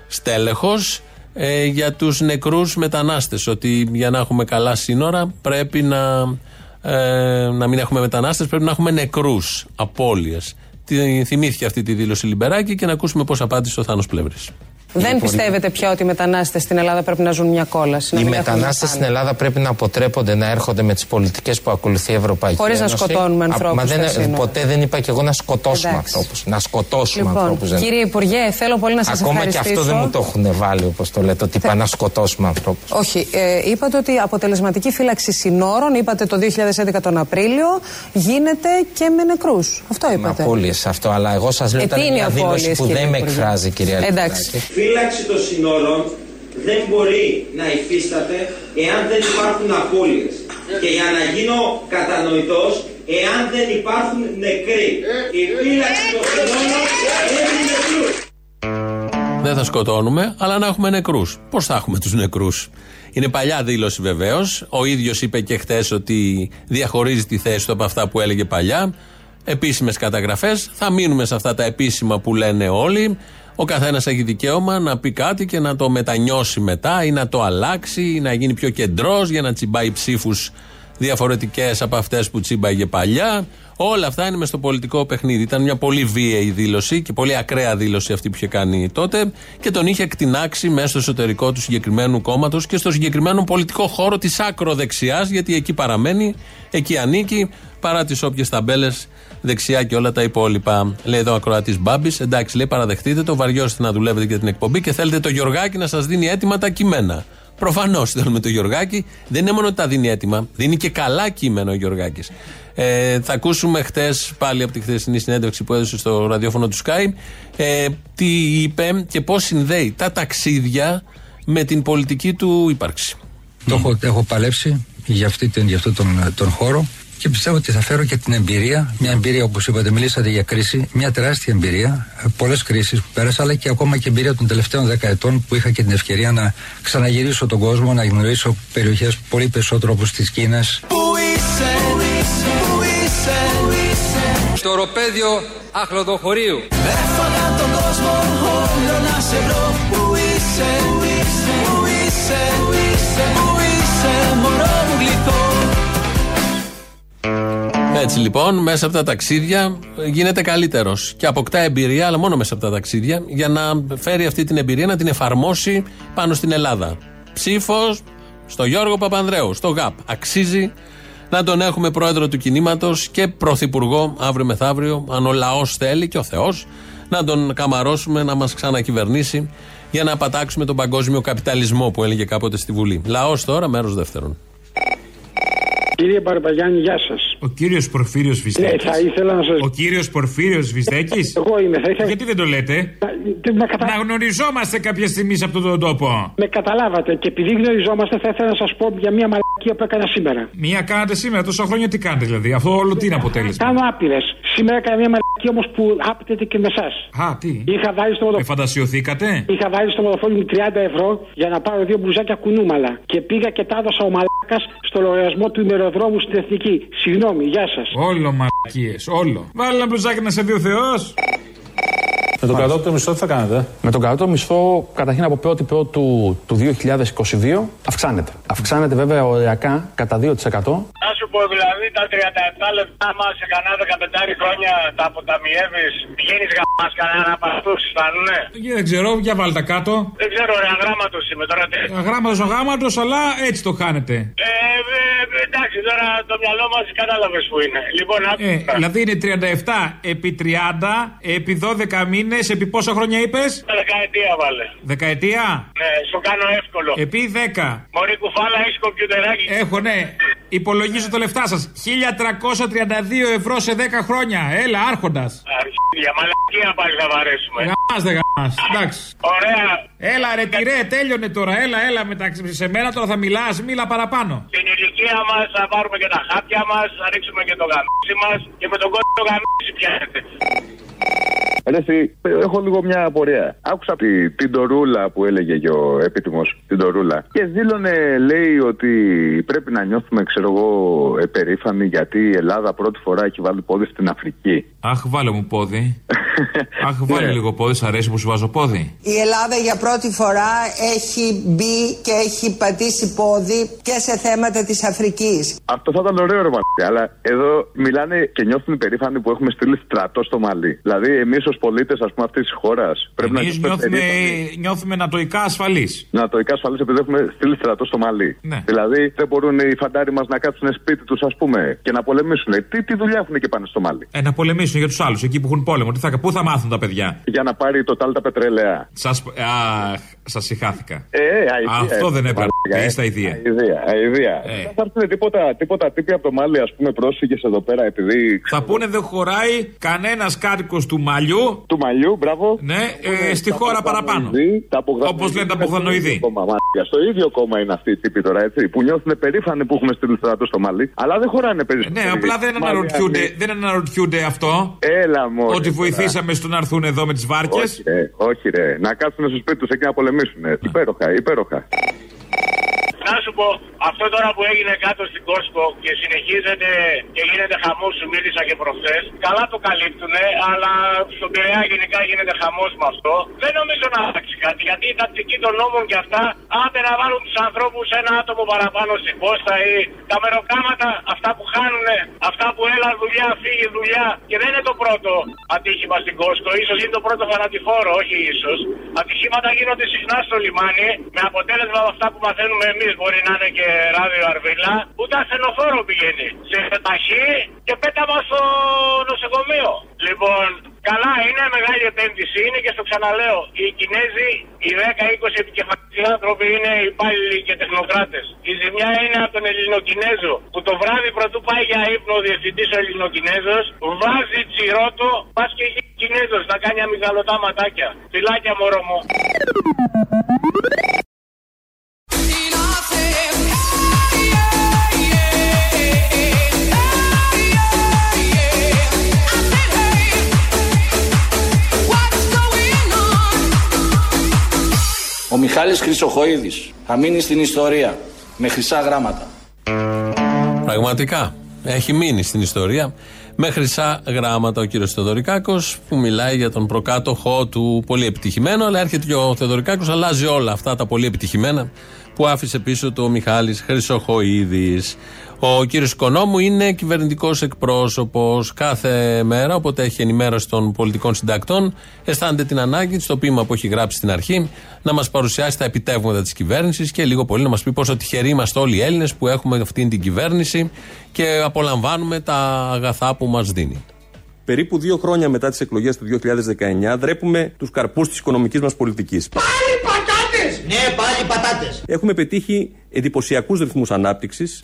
στέλεχος ε, για τους νεκρούς μετανάστες ότι για να έχουμε καλά σύνορα πρέπει να, ε, να μην έχουμε μετανάστες πρέπει να έχουμε νεκρούς απώλειες Τη- θυμήθηκε αυτή τη δήλωση Λιμπεράκη και να ακούσουμε πώς απάντησε ο Θάνος Πλεύρης Δεν πιστεύετε πια ότι οι μετανάστες στην Ελλάδα πρέπει να ζουν μια κόλαση. να Οι μην έχουν να μετανάστες φάνε. στην Ελλάδα πρέπει να αποτρέπονται να έρχονται με τις πολιτικές που ακολουθεί η Ευρωπαϊκή Χωρίς να Ένωση. σκοτώνουμε Α, ανθρώπους Μα δεν, στα σύνορα. ποτέ δεν είπα και εγώ να σκοτώσουμε Εντάξει. ανθρώπους. Να σκοτώσουμε Λοιπόν, ανθρώπους. κύριε Υπουργέ, θέλω πολύ να σας Ακόμα και ευχαριστήσω. αυτό δεν μου το έχουν βάλει όπως το λέτε, ότι είπα να σκοτώσουμε ανθρώπους. Όχι, ε, είπατε ότι αποτελεσματική φύλαξη συνόρων, είπατε το 2011 τον Απρίλιο, γίνεται και με νεκρούς. Αυτό Με είπατε. απώλειε αυτό, αλλά εγώ σας λέω Ε, ήταν τι είναι μια δήλωση απώλειες, που κύριε δεν με Υπουργέ; εκφράζει, κυρία Εντάξει. Λιμπεράκη. Φύλαξη των συνόρων δεν μπορεί να υφίσταται εάν δεν υπάρχουν απώλειες. Και για να γίνω κατανοητός, εάν δεν υπάρχουν νεκροί. Η φύλαξη των συνόρων έχει νεκρούς. Δεν θα σκοτώνουμε, αλλά να έχουμε νεκρούς. Πώς θα έχουμε τους νεκρούς; Είναι παλιά δήλωση βεβαίως. Ο ίδιος είπε και χθε ότι διαχωρίζει τη θέση του από αυτά που έλεγε παλιά. Επίσημες καταγραφές. Θα μείνουμε σε αυτά τα επίσημα που λένε όλοι. Ο καθένας έχει δικαίωμα να πει κάτι και να το μετανιώσει μετά ή να το αλλάξει ή να γίνει πιο κεντρός για να τσιμπάει ψήφους διαφορετικές από αυτές που τσίμπαγε παλιά. Όλα αυτά είναι μες στο πολιτικό παιχνίδι. Ήταν μια πολύ βίαιη δήλωση και πολύ ακραία δήλωση αυτή που είχε κάνει τότε και τον είχε εκτινάξει μέσα στο εσωτερικό του συγκεκριμένου κόμματος και στο συγκεκριμένο πολιτικό χώρο της ακροδεξιά, γιατί εκεί παραμένει, εκεί ανήκει, παρά τις όποιες ταμπέλες δεξιά και όλα τα υπόλοιπα. Λέει εδώ ο ακροατής Μπάμπης, εντάξει, λέει παραδεχτείτε το, βαριώστε να δουλεύετε για την εκπομπή και θέλετε το Γιωργάκι να σας δίνει έτοιμα τα κείμενα. Προφανώς θέλουμε το Γιωργάκη. Δεν είναι μόνο ότι τα δίνει έτοιμα, δίνει και καλά κείμενο ο Γιωργάκης. Ε, θα ακούσουμε χτες, πάλι από τη χθεσινή συνέντευξη που έδωσε στο ραδιόφωνο του Sky, ε, τι είπε και πώς συνδέει τα ταξίδια με την πολιτική του ύπαρξη. Το έχω, έχω παλέψει για, αυτή, την- για αυτόν τον, τον χώρο και πιστεύω ότι θα φέρω και την εμπειρία, μια εμπειρία όπως είπατε, μιλήσατε για κρίση, μια τεράστια εμπειρία, πολλές κρίσεις που πέρασα, αλλά και ακόμα και εμπειρία των τελευταίων δέκα ετών που είχα και την ευκαιρία να ξαναγυρίσω τον κόσμο, να γνωρίσω περιοχές πολύ περισσότερο όπως της Κίνας. Στο οροπέδιο Αχλοδοχωρίου. Έφαγα τον κόσμο όλο να σε βρω Πού είσαι, πού είσαι, πού είσαι, πού είσαι, Έτσι λοιπόν, μέσα από τα ταξίδια ε, γίνεται καλύτερος και αποκτά εμπειρία, αλλά μόνο μέσα από τα ταξίδια, για να φέρει αυτή την εμπειρία να την εφαρμόσει πάνω στην Ελλάδα. Ψήφος στο Γιώργο Παπανδρέου, στο ΓΑΠ. Αξίζει να τον έχουμε πρόεδρο του κινήματος και πρωθυπουργό αύριο μεθαύριο, αν ο λαός θέλει και ο Θεός, να τον καμαρώσουμε να μας ξανακυβερνήσει για να πατάξουμε τον παγκόσμιο καπιταλισμό που έλεγε κάποτε στη Βουλή. Λαός τώρα, μέρος δεύτερον. Κύριε Μπαρμπαγιάννη, γεια σας. Ο κύριος Πορφύριος Βυστέκη. Ναι, θα ήθελα να σας- Ο κύριος Πορφύριος Βυστέκη. Εγώ είμαι, θα ήθελα- Γιατί δεν το λέτε; με κατα- Να γνωριζόμαστε κάποια στιγμή σε αυτόν τον τόπο. Με καταλάβατε και επειδή γνωριζόμαστε, θα ήθελα να σας πω για μια μαλακία που έκανα σήμερα. Μία κάνατε σήμερα, τόσα χρόνια τι κάνετε δηλαδή; Αυτό όλο τι είναι αποτέλεσμα; Κάνω άπειρες. Σήμερα έκανα μια μαλακία όμως που άπτεται και με εσάς. Α, τι; Είχα βάλει στο Με μοδοφόνι. φαντασιωθήκατε; Είχα βάλει στο μοδοφόνι μου 30 ευρώ για να πάρω δύο μπουζάκια κουνούμαλα. Και πήγα και τα έδωσα ο μαλάκας στο λογαριασμό του ημεροδρόμου στην Εθνική. Συγγνώμη, γεια σας. Όλο μαλακίες, όλο. Βάλε ένα μπλουζάκι να σε δει ο Θεός. Με τον κατώτατο μισθό τι θα κάνετε; Με τον κατώτατο μισθό, καταρχήν από 1η Πρώτου του, του 2022, αυξάνεται. Αυξάνεται βέβαια ωριακά κατά 2%. Να σου πω δηλαδή τα 37 λεπτά μας σε κανένα 15 χρόνια τα αποταμιεύεις. Πηγαίνει γαμάς κανένα από αυτούς, αισθάνουνε. Δεν ξέρω, για βάλτε τα κάτω. Δεν ξέρω, ρε αγράμματος είμαι τώρα. τι- Αγράμματος ο γάμματος, αλλά έτσι το χάνετε. Ε, ε, εντάξει, τώρα το μυαλό μας κατάλαβες που είναι. Λοιπόν, άκου. Ε, δηλαδή είναι 37 επί 30 επί 12 μήνε, επί πόσα χρόνια είπες; Δεκαετία βάλε. Δεκαετία; Ναι, σου κάνω εύκολο. Επί 10. Μωρή κουφάλα, έχεις κομπιουτεράκι. Έχω, ναι. Υπολογίζω το λεφτά σας. 1332 ευρώ σε 10 χρόνια. Έλα, άρχοντας. Αρχίδια, μαλακία πάλι θα βαρέσουμε. Γαμάς, δεν γαμάς. Εντάξει. Ωραία. Έλα, ρε, τυρέ, τέλειωνε τώρα. Έλα, έλα, μεταξύ σε μένα τώρα θα μιλάς, μίλα παραπάνω. Στην ηλικία μας θα πάρουμε και τα χάπια μας, θα ρίξουμε και το γαμίσι μας και με τον κόσμο το γαμίσι πιάνετε. Ρε, εσύ, έχω λίγο μια απορία. Άκουσα τη, την Τωρούλα που έλεγε και ο επίτιμος, την Τωρούλα. Και δήλωνε, λέει, ότι πρέπει να νιώθουμε, ξέρω εγώ, περήφανοι γιατί η Ελλάδα πρώτη φορά έχει βάλει πόδι στην Αφρική. Αχ, βάλε μου πόδι. [laughs] Αχ, βάλε Ναι. λίγο πόδι, σ' αρέσει που σου βάζω πόδι. Η Ελλάδα για πρώτη φορά έχει μπει και έχει πατήσει πόδι και σε θέματα της Αφρικής. Αυτό θα ήταν ωραίο, ρε μαλάκα. Αλλά εδώ μιλάνε και νιώθουν περήφανοι που έχουμε στείλει στρατό στο Μαλί. Δηλαδή, εμείς ως πολίτες, ας πούμε, αυτής της χώρας πρέπει να Εμείς νιώθουμε νιώθουμε, περήφανοι. νιώθουμε νατοικά ασφαλεί. Νατοικά ασφαλής επειδή έχουμε στείλει στρατό στο Μαλί. Ναι. Δηλαδή, δεν μπορούν οι φαντάροι μας να κάτσουν σπίτι τους, ας πούμε, και να πολεμήσουν. Τι, τι δουλειά έχουν και πάνε στο Μαλί; Ε, να πολεμήσουν για τους άλλους, εκεί που έχουν πόλεμο. Τι θα, πού θα μάθουν τα παιδιά; Για να πάρει το τάλτα πετρέλαια. Σας, αχ, σας συχάθηκα. Ε, αηδία, Αυτό δεν ε, έπρεπε. μαλάκα, ε. Είστε αηδία. Αηδία, αηδία. Ε. Δεν θα έρθουν τίποτα, τίποτα τύποι από το Μάλι, ας πούμε, πρόσφυγες εδώ πέρα επειδή. Θα πούνε δεν χωράει κανένας κάτοικος του μαλλιού. Του μαλλιού, μπράβο. Ναι, ε, στη χώρα παραπάνω. Όπως λένε τα Μπογδανοειδή. Κόμμα, μάλιστα. Στο ίδιο κόμμα είναι αυτοί οι τύποι τώρα, έτσι. Που νιώθουν περήφανοι που έχουμε στείλει στρατό στο Μαλί. Αλλά δεν χωράνε περισσότερο. Ναι, απλά δεν αναρωτιούνται, δεν αναρωτιούνται αυτό. Έλα, μόνο. Ότι βοηθήσαμε στο να έρθουν εδώ με τις βάρκες. Όχι, ρε, όχι, ρε. Να κάτσουν στο σπίτι του εκεί να πολεμήσουν. Υπέροχα, υπέροχα. Να σου πω, αυτό τώρα που έγινε κάτω στην Κόρσκο και συνεχίζεται και γίνεται χαμός, σου μίλησα και προχθές. Καλά το καλύπτουνε, αλλά στον Πειραιά γενικά γίνεται χαμός με αυτό. Δεν νομίζω να αλλάξει κάτι, γιατί η τακτική των νόμων και αυτά, άντε να βάλουν τους ανθρώπους ένα άτομο παραπάνω στην πόστα ή τα μεροκάματα, αυτά που χάνουνε, αυτά που έλα δουλειά, φύγει δουλειά. Και δεν είναι το πρώτο ατύχημα στην Κόρσκο, ίσως είναι το πρώτο θανατηφόρο, όχι ίσως. Ατυχήματα γίνονται συχνά στο λιμάνι, με αποτέλεσμα αυτά που μαθαίνουμε εμείς, μπορεί να είναι και ράδιο αρβίλα, ούτε ασθενοφόρο πηγαίνει. Σε ταχύ και πέταμα στο νοσοκομείο. Λοιπόν, Καλά, είναι μεγάλη επένδυση. Είναι και στο ξαναλέω. Οι Κινέζοι, οι 10-20 επικεφαλής άνθρωποι είναι υπάλληλοι και τεχνοκράτες. Η ζημιά είναι από τον Ελληνοκινέζο που το βράδυ πρωτού πάει για ύπνο ο διευθυντής ο Ελληνοκινέζος, βάζει τσιρότο, πας και γίνει Κινέζος να κάνει αμυγαλωτά ματάκια. Φιλάκια μωρό μου. Ο Μιχάλης Χρυσοχοίδης θα μείνει στην ιστορία με χρυσά γράμματα. Πραγματικά. Έχει μείνει στην ιστορία με χρυσά γράμματα ο κύριος Θεοδωρικάκος που μιλάει για τον προκάτοχό του πολύ επιτυχημένο. Αλλά έρχεται και ο Θεοδωρικάκος, αλλάζει όλα αυτά τα πολύ επιτυχημένα που άφησε πίσω του ο Μιχάλης Χρυσοχοίδης. Ο κύριος Οικονόμου είναι κυβερνητικός εκπρόσωπος κάθε μέρα, οπότε έχει ενημέρωση των πολιτικών συντακτών. Αισθάνεται την ανάγκη, στο ποίημα που έχει γράψει στην αρχή, να μας παρουσιάσει τα επιτεύγματα της κυβέρνησης και λίγο πολύ να μας πει πόσο τυχεροί είμαστε όλοι οι Έλληνες που έχουμε αυτήν την κυβέρνηση και απολαμβάνουμε τα αγαθά που μας δίνει. Περίπου δύο χρόνια μετά τις εκλογές του 2019, δρέπουμε τους καρπούς της οικονομικής μας πολιτικής. Πάλι πατάτες! Ναι, πάλι πατάτες. Έχουμε πετύχει εντυπωσιακούς ρυθμούς ανάπτυξης,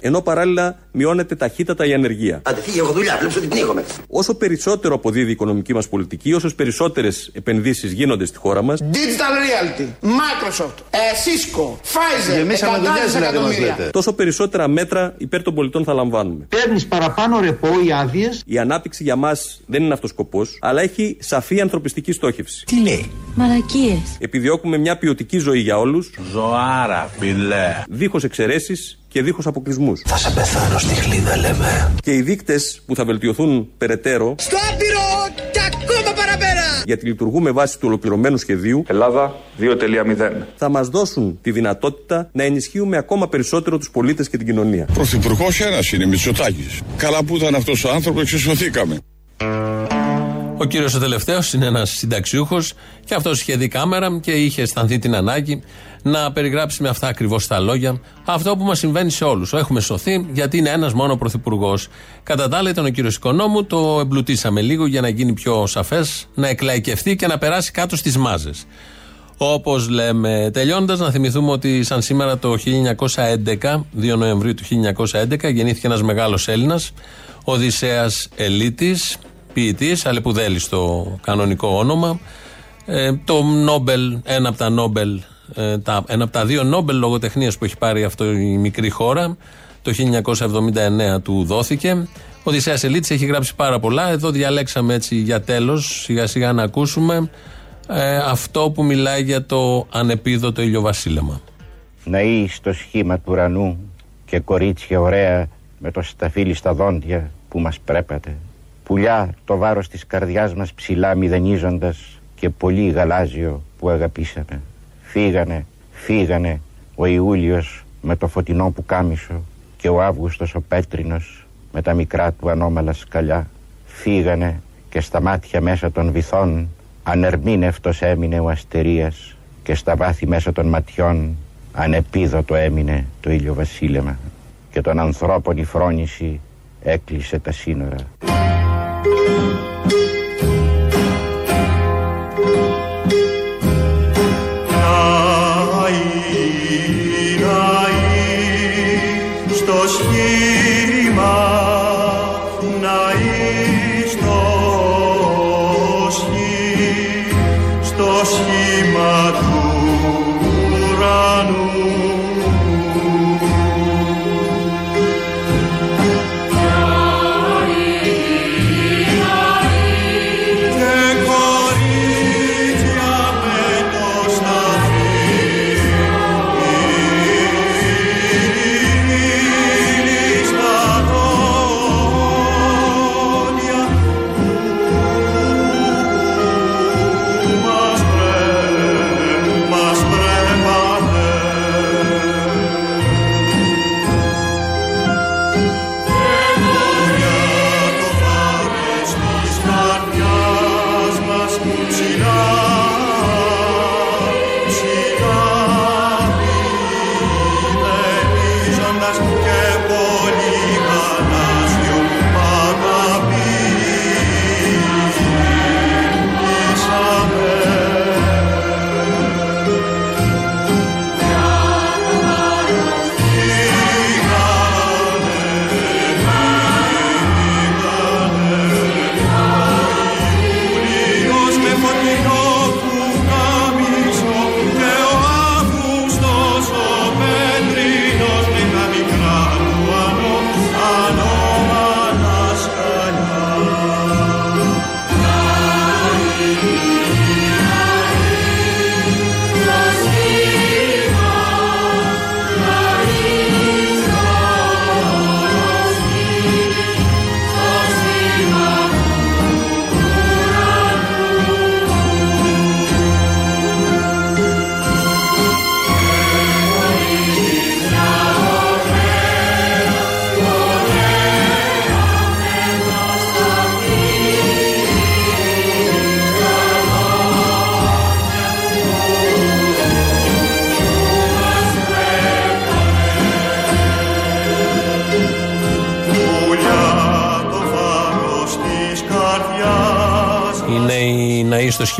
ενώ παράλληλα μειώνεται ταχύτατα η ανεργία. Άντε, φύγε, έχω δουλειά, βλέπεις ότι πνίγομαι. Όσο περισσότερο αποδίδει η οικονομική μας πολιτική, όσο περισσότερες επενδύσεις γίνονται στη χώρα μας, Digital Reality, Microsoft, ε, Cisco, Pfizer, Γεμίσαμε εκατοντάδες δουλειές, δηλαδή, εκατομμύρια. τόσο περισσότερα μέτρα υπέρ των πολιτών θα λαμβάνουμε. Παίρνεις παραπάνω ρεπό οι άδειες. Η ανάπτυξη για μας δεν είναι αυτός σκοπός, αλλά έχει σαφή ανθρωπιστική στόχευση. Τι λέει; Μαλακίες. Επιδιώκουμε μια ποιοτική ζωή για όλους, Ζωάρα, φιλέ. δίχως εξαιρέσεις και δίχως αποκλεισμούς. Θα σε πεθάνω στη χλίδα, λέμε. Και οι δείκτες που θα βελτιωθούν περαιτέρω Στο άπειρο και ακόμα παραπέρα. γιατί λειτουργούμε βάσει του ολοκληρωμένου σχεδίου Ελλάδα 2.0. θα μας δώσουν τη δυνατότητα να ενισχύουμε ακόμα περισσότερο τους πολίτες και την κοινωνία. Πρωθυπουργός ένας είναι, Μητσοτάκης. Καλά που ήταν αυτός ο άνθρωπος, εξισωθήκαμε. Ο κύριος ο τελευταίος είναι ένας συνταξιούχος και αυτός είχε δει κάμερα και είχε αισθανθεί την ανάγκη να περιγράψει με αυτά ακριβώς τα λόγια αυτό που μας συμβαίνει σε όλους. Έχουμε σωθεί γιατί είναι ένας μόνο πρωθυπουργός. Κατά τα άλλα ήταν ο κύριος Οικονόμου, το εμπλουτίσαμε λίγο για να γίνει πιο σαφές, να εκλαϊκευτεί και να περάσει κάτω στις μάζες. Όπως λέμε, τελειώνοντα, να θυμηθούμε ότι σαν σήμερα το 1911, 2 Νοεμβρίου του 1911, γεννήθηκε ένας μεγάλος Έλληνας, ο Οδυσσέας Ελίτης, ποιητής, Αλεπουδέλης στο κανονικό όνομα. Ε, το Νόμπελ, ένα από τα Νόμπελ, ε, τα, ένα από τα δύο Νόμπελ λογοτεχνίας που έχει πάρει αυτό η μικρή χώρα, το 1979 του δόθηκε. Ο Οδυσσέας Ελίτης έχει γράψει πάρα πολλά. Εδώ διαλέξαμε έτσι για τέλος, σιγά σιγά να ακούσουμε ε, αυτό που μιλάει για το ανεπίδοτο ηλιοβασίλεμα. Ναοί στο σχήμα του ουρανού και κορίτσια ωραία με το σταφύλι στα δόντια που μας πρέπατε. Πουλιά το βάρος της καρδιάς μας ψηλά μηδενίζοντας και πολύ γαλάζιο που αγαπήσαμε. Φύγανε, φύγανε ο Ιούλιος με το φωτεινό που κάμισο και ο Αύγουστος ο πέτρινος με τα μικρά του ανώμαλα σκαλιά. Φύγανε και στα μάτια μέσα των βυθών ανερμήνευτος έμεινε ο αστερίας και στα βάθη μέσα των ματιών ανεπίδοτο έμεινε το ηλιοβασίλεμα και των ανθρώπων η φρόνηση έκλεισε τα σύνορα. Στο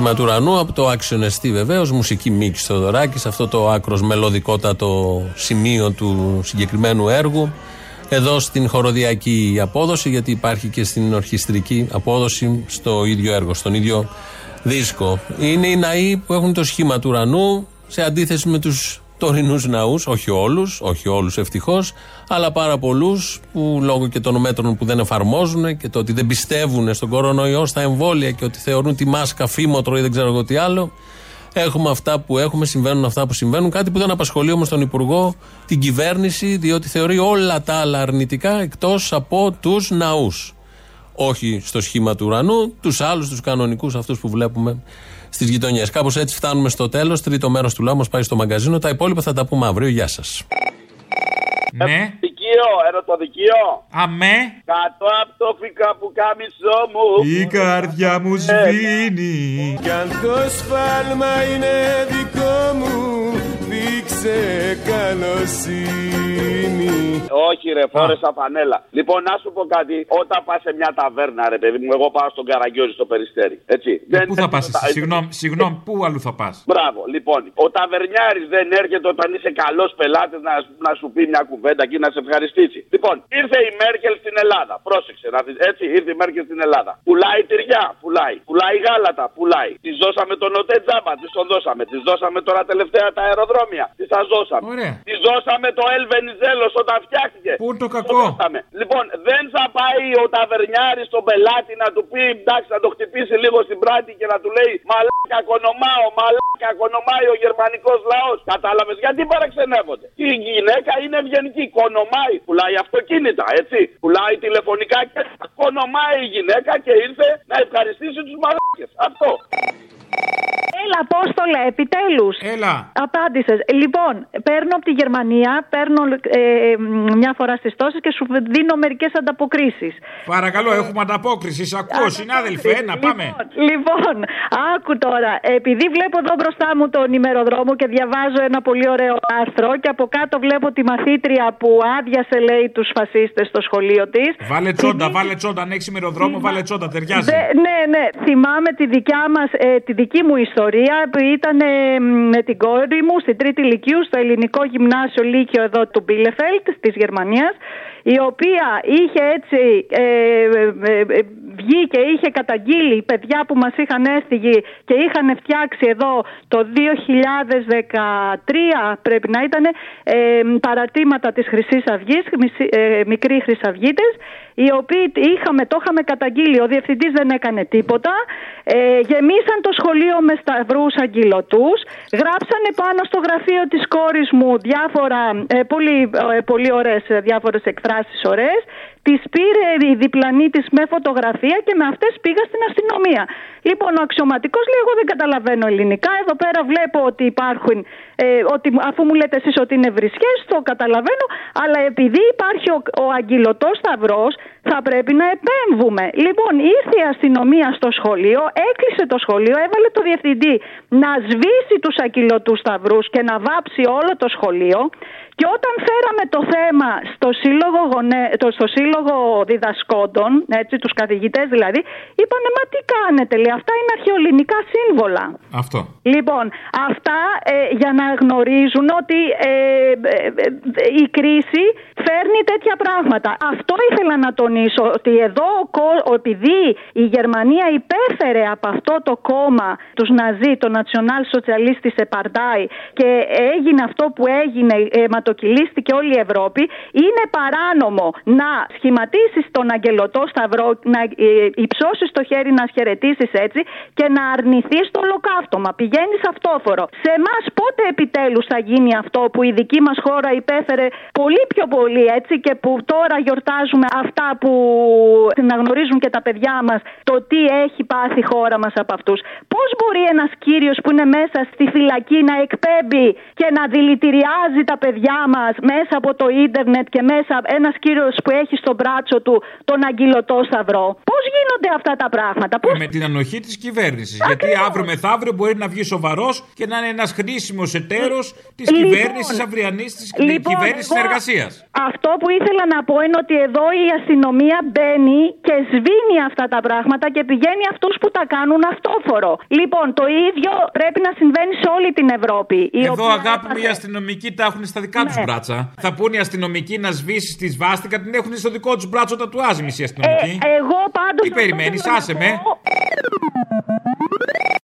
ή στο σχήμα του ουρανού από το άξιο εστί βεβαίως, μουσική Μίκη Θοδωράκη, αυτό το άκρος μελωδικότατο σημείο του συγκεκριμένου έργου. Εδώ στην χοροδιακή απόδοση, γιατί υπάρχει και στην ορχιστρική απόδοση στο ίδιο έργο, στον ίδιο δίσκο. Είναι οι ναοί που έχουν το σχήμα του ουρανού σε αντίθεση με τους τωρινούς ναούς, όχι όλους, όχι όλους ευτυχώς, αλλά πάρα πολλούς που λόγω και των μέτρων που δεν εφαρμόζουν και το ότι δεν πιστεύουν στον κορονοϊό, στα εμβόλια και ότι θεωρούν τη μάσκα φήμοτρο ή δεν ξέρω εγώ τι άλλο. Έχουμε αυτά που έχουμε, συμβαίνουν αυτά που συμβαίνουν. Κάτι που δεν απασχολεί όμως τον Υπουργό, την κυβέρνηση, διότι θεωρεί όλα τα άλλα αρνητικά εκτός από τους ναούς. Όχι στο σχήμα του ουρανού, τους άλλους, τους κανονικούς, αυτούς που βλέπουμε στις γειτονιές. Κάπως έτσι φτάνουμε στο τέλος. Τρίτο μέρος του λαού μας πάει στο μαγκαζίνο. Τα υπόλοιπα θα τα πούμε αύριο. Γεια σας. Ναι. Δικείο, ερωτοδικείο. Αμέ. Κάτω από το φυκά που κάμισό μου. Η καρδιά μου σβήνει. Κι αν το σφάλμα είναι δικό μου Δείξε καλοσύνη Όχι, ρε, φόρεσα φανέλα. Λοιπόν, να σου πω κάτι. Όταν πας σε μια ταβέρνα, ρε παιδί μου, εγώ πάω στον Καραγκιόζη στο περιστέρι. Έτσι. Ε, Πού θα πας, συγγνώμη, συγγνώμη, πού αλλού θα πας; Μπράβο, λοιπόν. Ο ταβερνιάρης δεν έρχεται όταν είσαι καλός πελάτης να, να σου πει μια κουβέντα και να σε ευχαριστήσει. Λοιπόν, ήρθε η Μέρκελ στην Ελλάδα. Πρόσεξε να δεις. Έτσι, ήρθε η Μέρκελ στην Ελλάδα. Πουλάει τυριά, πουλάει. Πουλάει γάλατα, πουλάει. Της δώσαμε τον ΟΤΕ τζάμπα, της τον δώσαμε. Της δώσαμε τώρα τελευταία τα αεροδρόμια. Της σα δώσαμε. Ωραία. Τη δώσαμε το Ελβενιζέλο όταν φτιάχτηκε. Πού είναι το κακό; δώσαμε. Λοιπόν, δεν θα πάει ο ταβερνιάρη στον πελάτη να του πει εντάξει να το χτυπήσει λίγο στην πράτη και να του λέει Μαλάκα κονομάω, μαλάκα κονομάει ο γερμανικός λαός. Κατάλαβες γιατί παραξενεύονται. Η γυναίκα είναι ευγενική. Κονομάει, πουλάει αυτοκίνητα, έτσι. Πουλάει τηλεφωνικά και κονομάει η γυναίκα και ήρθε να ευχαριστήσει τους μαλάκες. Αυτό. Έλα, Απόστολε, επιτέλους. Έλα. Απάντησες. Λοιπόν, παίρνω από τη Γερμανία, παίρνω ε, μια φορά στις τόσες και σου δίνω μερικές ανταποκρίσεις. Παρακαλώ, έχουμε ανταπόκριση. Σ' ακούω, συνάδελφε, ένα, πάμε. Λοιπόν, άκου τώρα. Επειδή βλέπω εδώ μπροστά μου τον ημεροδρόμο και διαβάζω ένα πολύ ωραίο άρθρο και από κάτω βλέπω τη μαθήτρια που άδειασε, λέει, τους φασίστες στο σχολείο της. Βάλε τσόντα, βάλε τσόντα. Αν έχεις ημεροδρόμο, βάλε τσόντα, ταιριάζει. ναι, ναι. Θυμάμαι τη δικιά μας, ε, τη δική μου ιστορία που ήταν ε, με την κόρη μου στην τρίτη ηλικίου στο ελληνικό γυμνάσιο Λύκειο εδώ του Μπίλεφελτ της Γερμανίας η οποία είχε έτσι ε, ε, ε, βγει και είχε καταγγείλει παιδιά που μας είχαν έστειγει και είχαν φτιάξει εδώ το 2013 πρέπει να ήταν ε, παρατήματα της χρυσής Αυγής, ε, μικροί χρυσαυγίτες οι οποίοι είχαμε, το είχαμε καταγγείλει, ο διευθυντής δεν έκανε τίποτα, ε, γεμίσαν το σχολείο με σταυρούς αγκυλωτούς, γράψανε πάνω στο γραφείο της κόρης μου διάφορα, ε, πολύ, ε, πολύ ωραίες ε, διάφορες εκφράσεις ωραίες, Τη πήρε η διπλανή της με φωτογραφία και με αυτές πήγα στην αστυνομία. Λοιπόν, ο αξιωματικός λέει: Εγώ δεν καταλαβαίνω ελληνικά. Εδώ πέρα βλέπω ότι υπάρχουν. Ε, ότι, αφού μου λέτε εσείς ότι είναι βρισιέ, το καταλαβαίνω. Αλλά επειδή υπάρχει ο, ο αγγυλωτό σταυρός, θα πρέπει να επέμβουμε. Λοιπόν, ήρθε η αστυνομία στο σχολείο, έκλεισε το σχολείο, έβαλε το διευθυντή να σβήσει τους αγγυλωτού σταυρούς και να βάψει όλο το σχολείο. Και όταν φέραμε το θέμα στο σύλλογο, γονέ, το, στο σύλλογο διδασκόντων, έτσι, τους καθηγητές δηλαδή, είπανε μα τι κάνετε, λέει, αυτά είναι αρχαιολινικά σύμβολα. Αυτό. Λοιπόν, αυτά ε, για να γνωρίζουν ότι ε, ε, ε, η κρίση φέρνει τέτοια πράγματα. Αυτό ήθελα να τονίσω, ότι εδώ ο κο- ο- επειδή η Γερμανία υπέφερε από αυτό το κόμμα τους Ναζί, το National Socialist Partei και έγινε αυτό που έγινε, αιματοκυλίστηκε όλη η Ευρώπη, είναι παράνομο να σχηματίσεις τον αγγελωτό σταυρό, να ε, υψώσεις το χέρι να χαιρετήσεις έτσι και να αρνηθείς το ολοκαύτωμα. Πηγαίνεις αυτόφορο. Σε εμάς πότε επιτέλους θα γίνει αυτό που η δική μας χώρα υπέφερε πολύ πιο πολύ έτσι και που τώρα γιορτάζουμε αυτά που να γνωρίζουν και τα παιδιά μας το τι έχει πάθει η χώρα μας από αυτούς. Πώς μπορεί ένας κύριος που είναι μέσα στη φυλακή να εκπέμπει και να δηλητηριάζει τα παιδιά μας μέσα από το ίντερνετ και μέσα ένας κύριος που έχει στο μπράτσο του τον αγγυλωτό σταυρό. Πώς γίνονται αυτά τα πράγματα; Πώς... Με την ανοχή της κυβέρνησης. Γιατί αύριο μεθαύριο μπορεί να βγει σοβαρός και να είναι ένας χρήσιμος εταίρος της Λοιπόν, κυβέρνησης αυριανής της λοιπόν, κυβέρνησης εγώ- συνεργασίας. Αυτό που ήθελα να πω είναι ότι εδώ η αστυνομία μπαίνει και σβήνει αυτά τα πράγματα και πηγαίνει αυτούς που τα κάνουν αυτόφορο. Λοιπόν, το ίδιο πρέπει να συμβαίνει σε όλη την Ευρώπη. η Εδώ, οποία αγάπη μου, έπαθε- οι αστυνομικοί τα έχουν στα δικά Ναι. τους μπράτσα. Θα πούνε οι αστυνομικοί να σβήσει τη σβάστηκα, την έχουν στο δικό τους μπράτσο τατουάζ μισή αστυνομική. Ε, εγώ πάντως Τι αυτό περιμένεις, θέλω να άσε με. πω.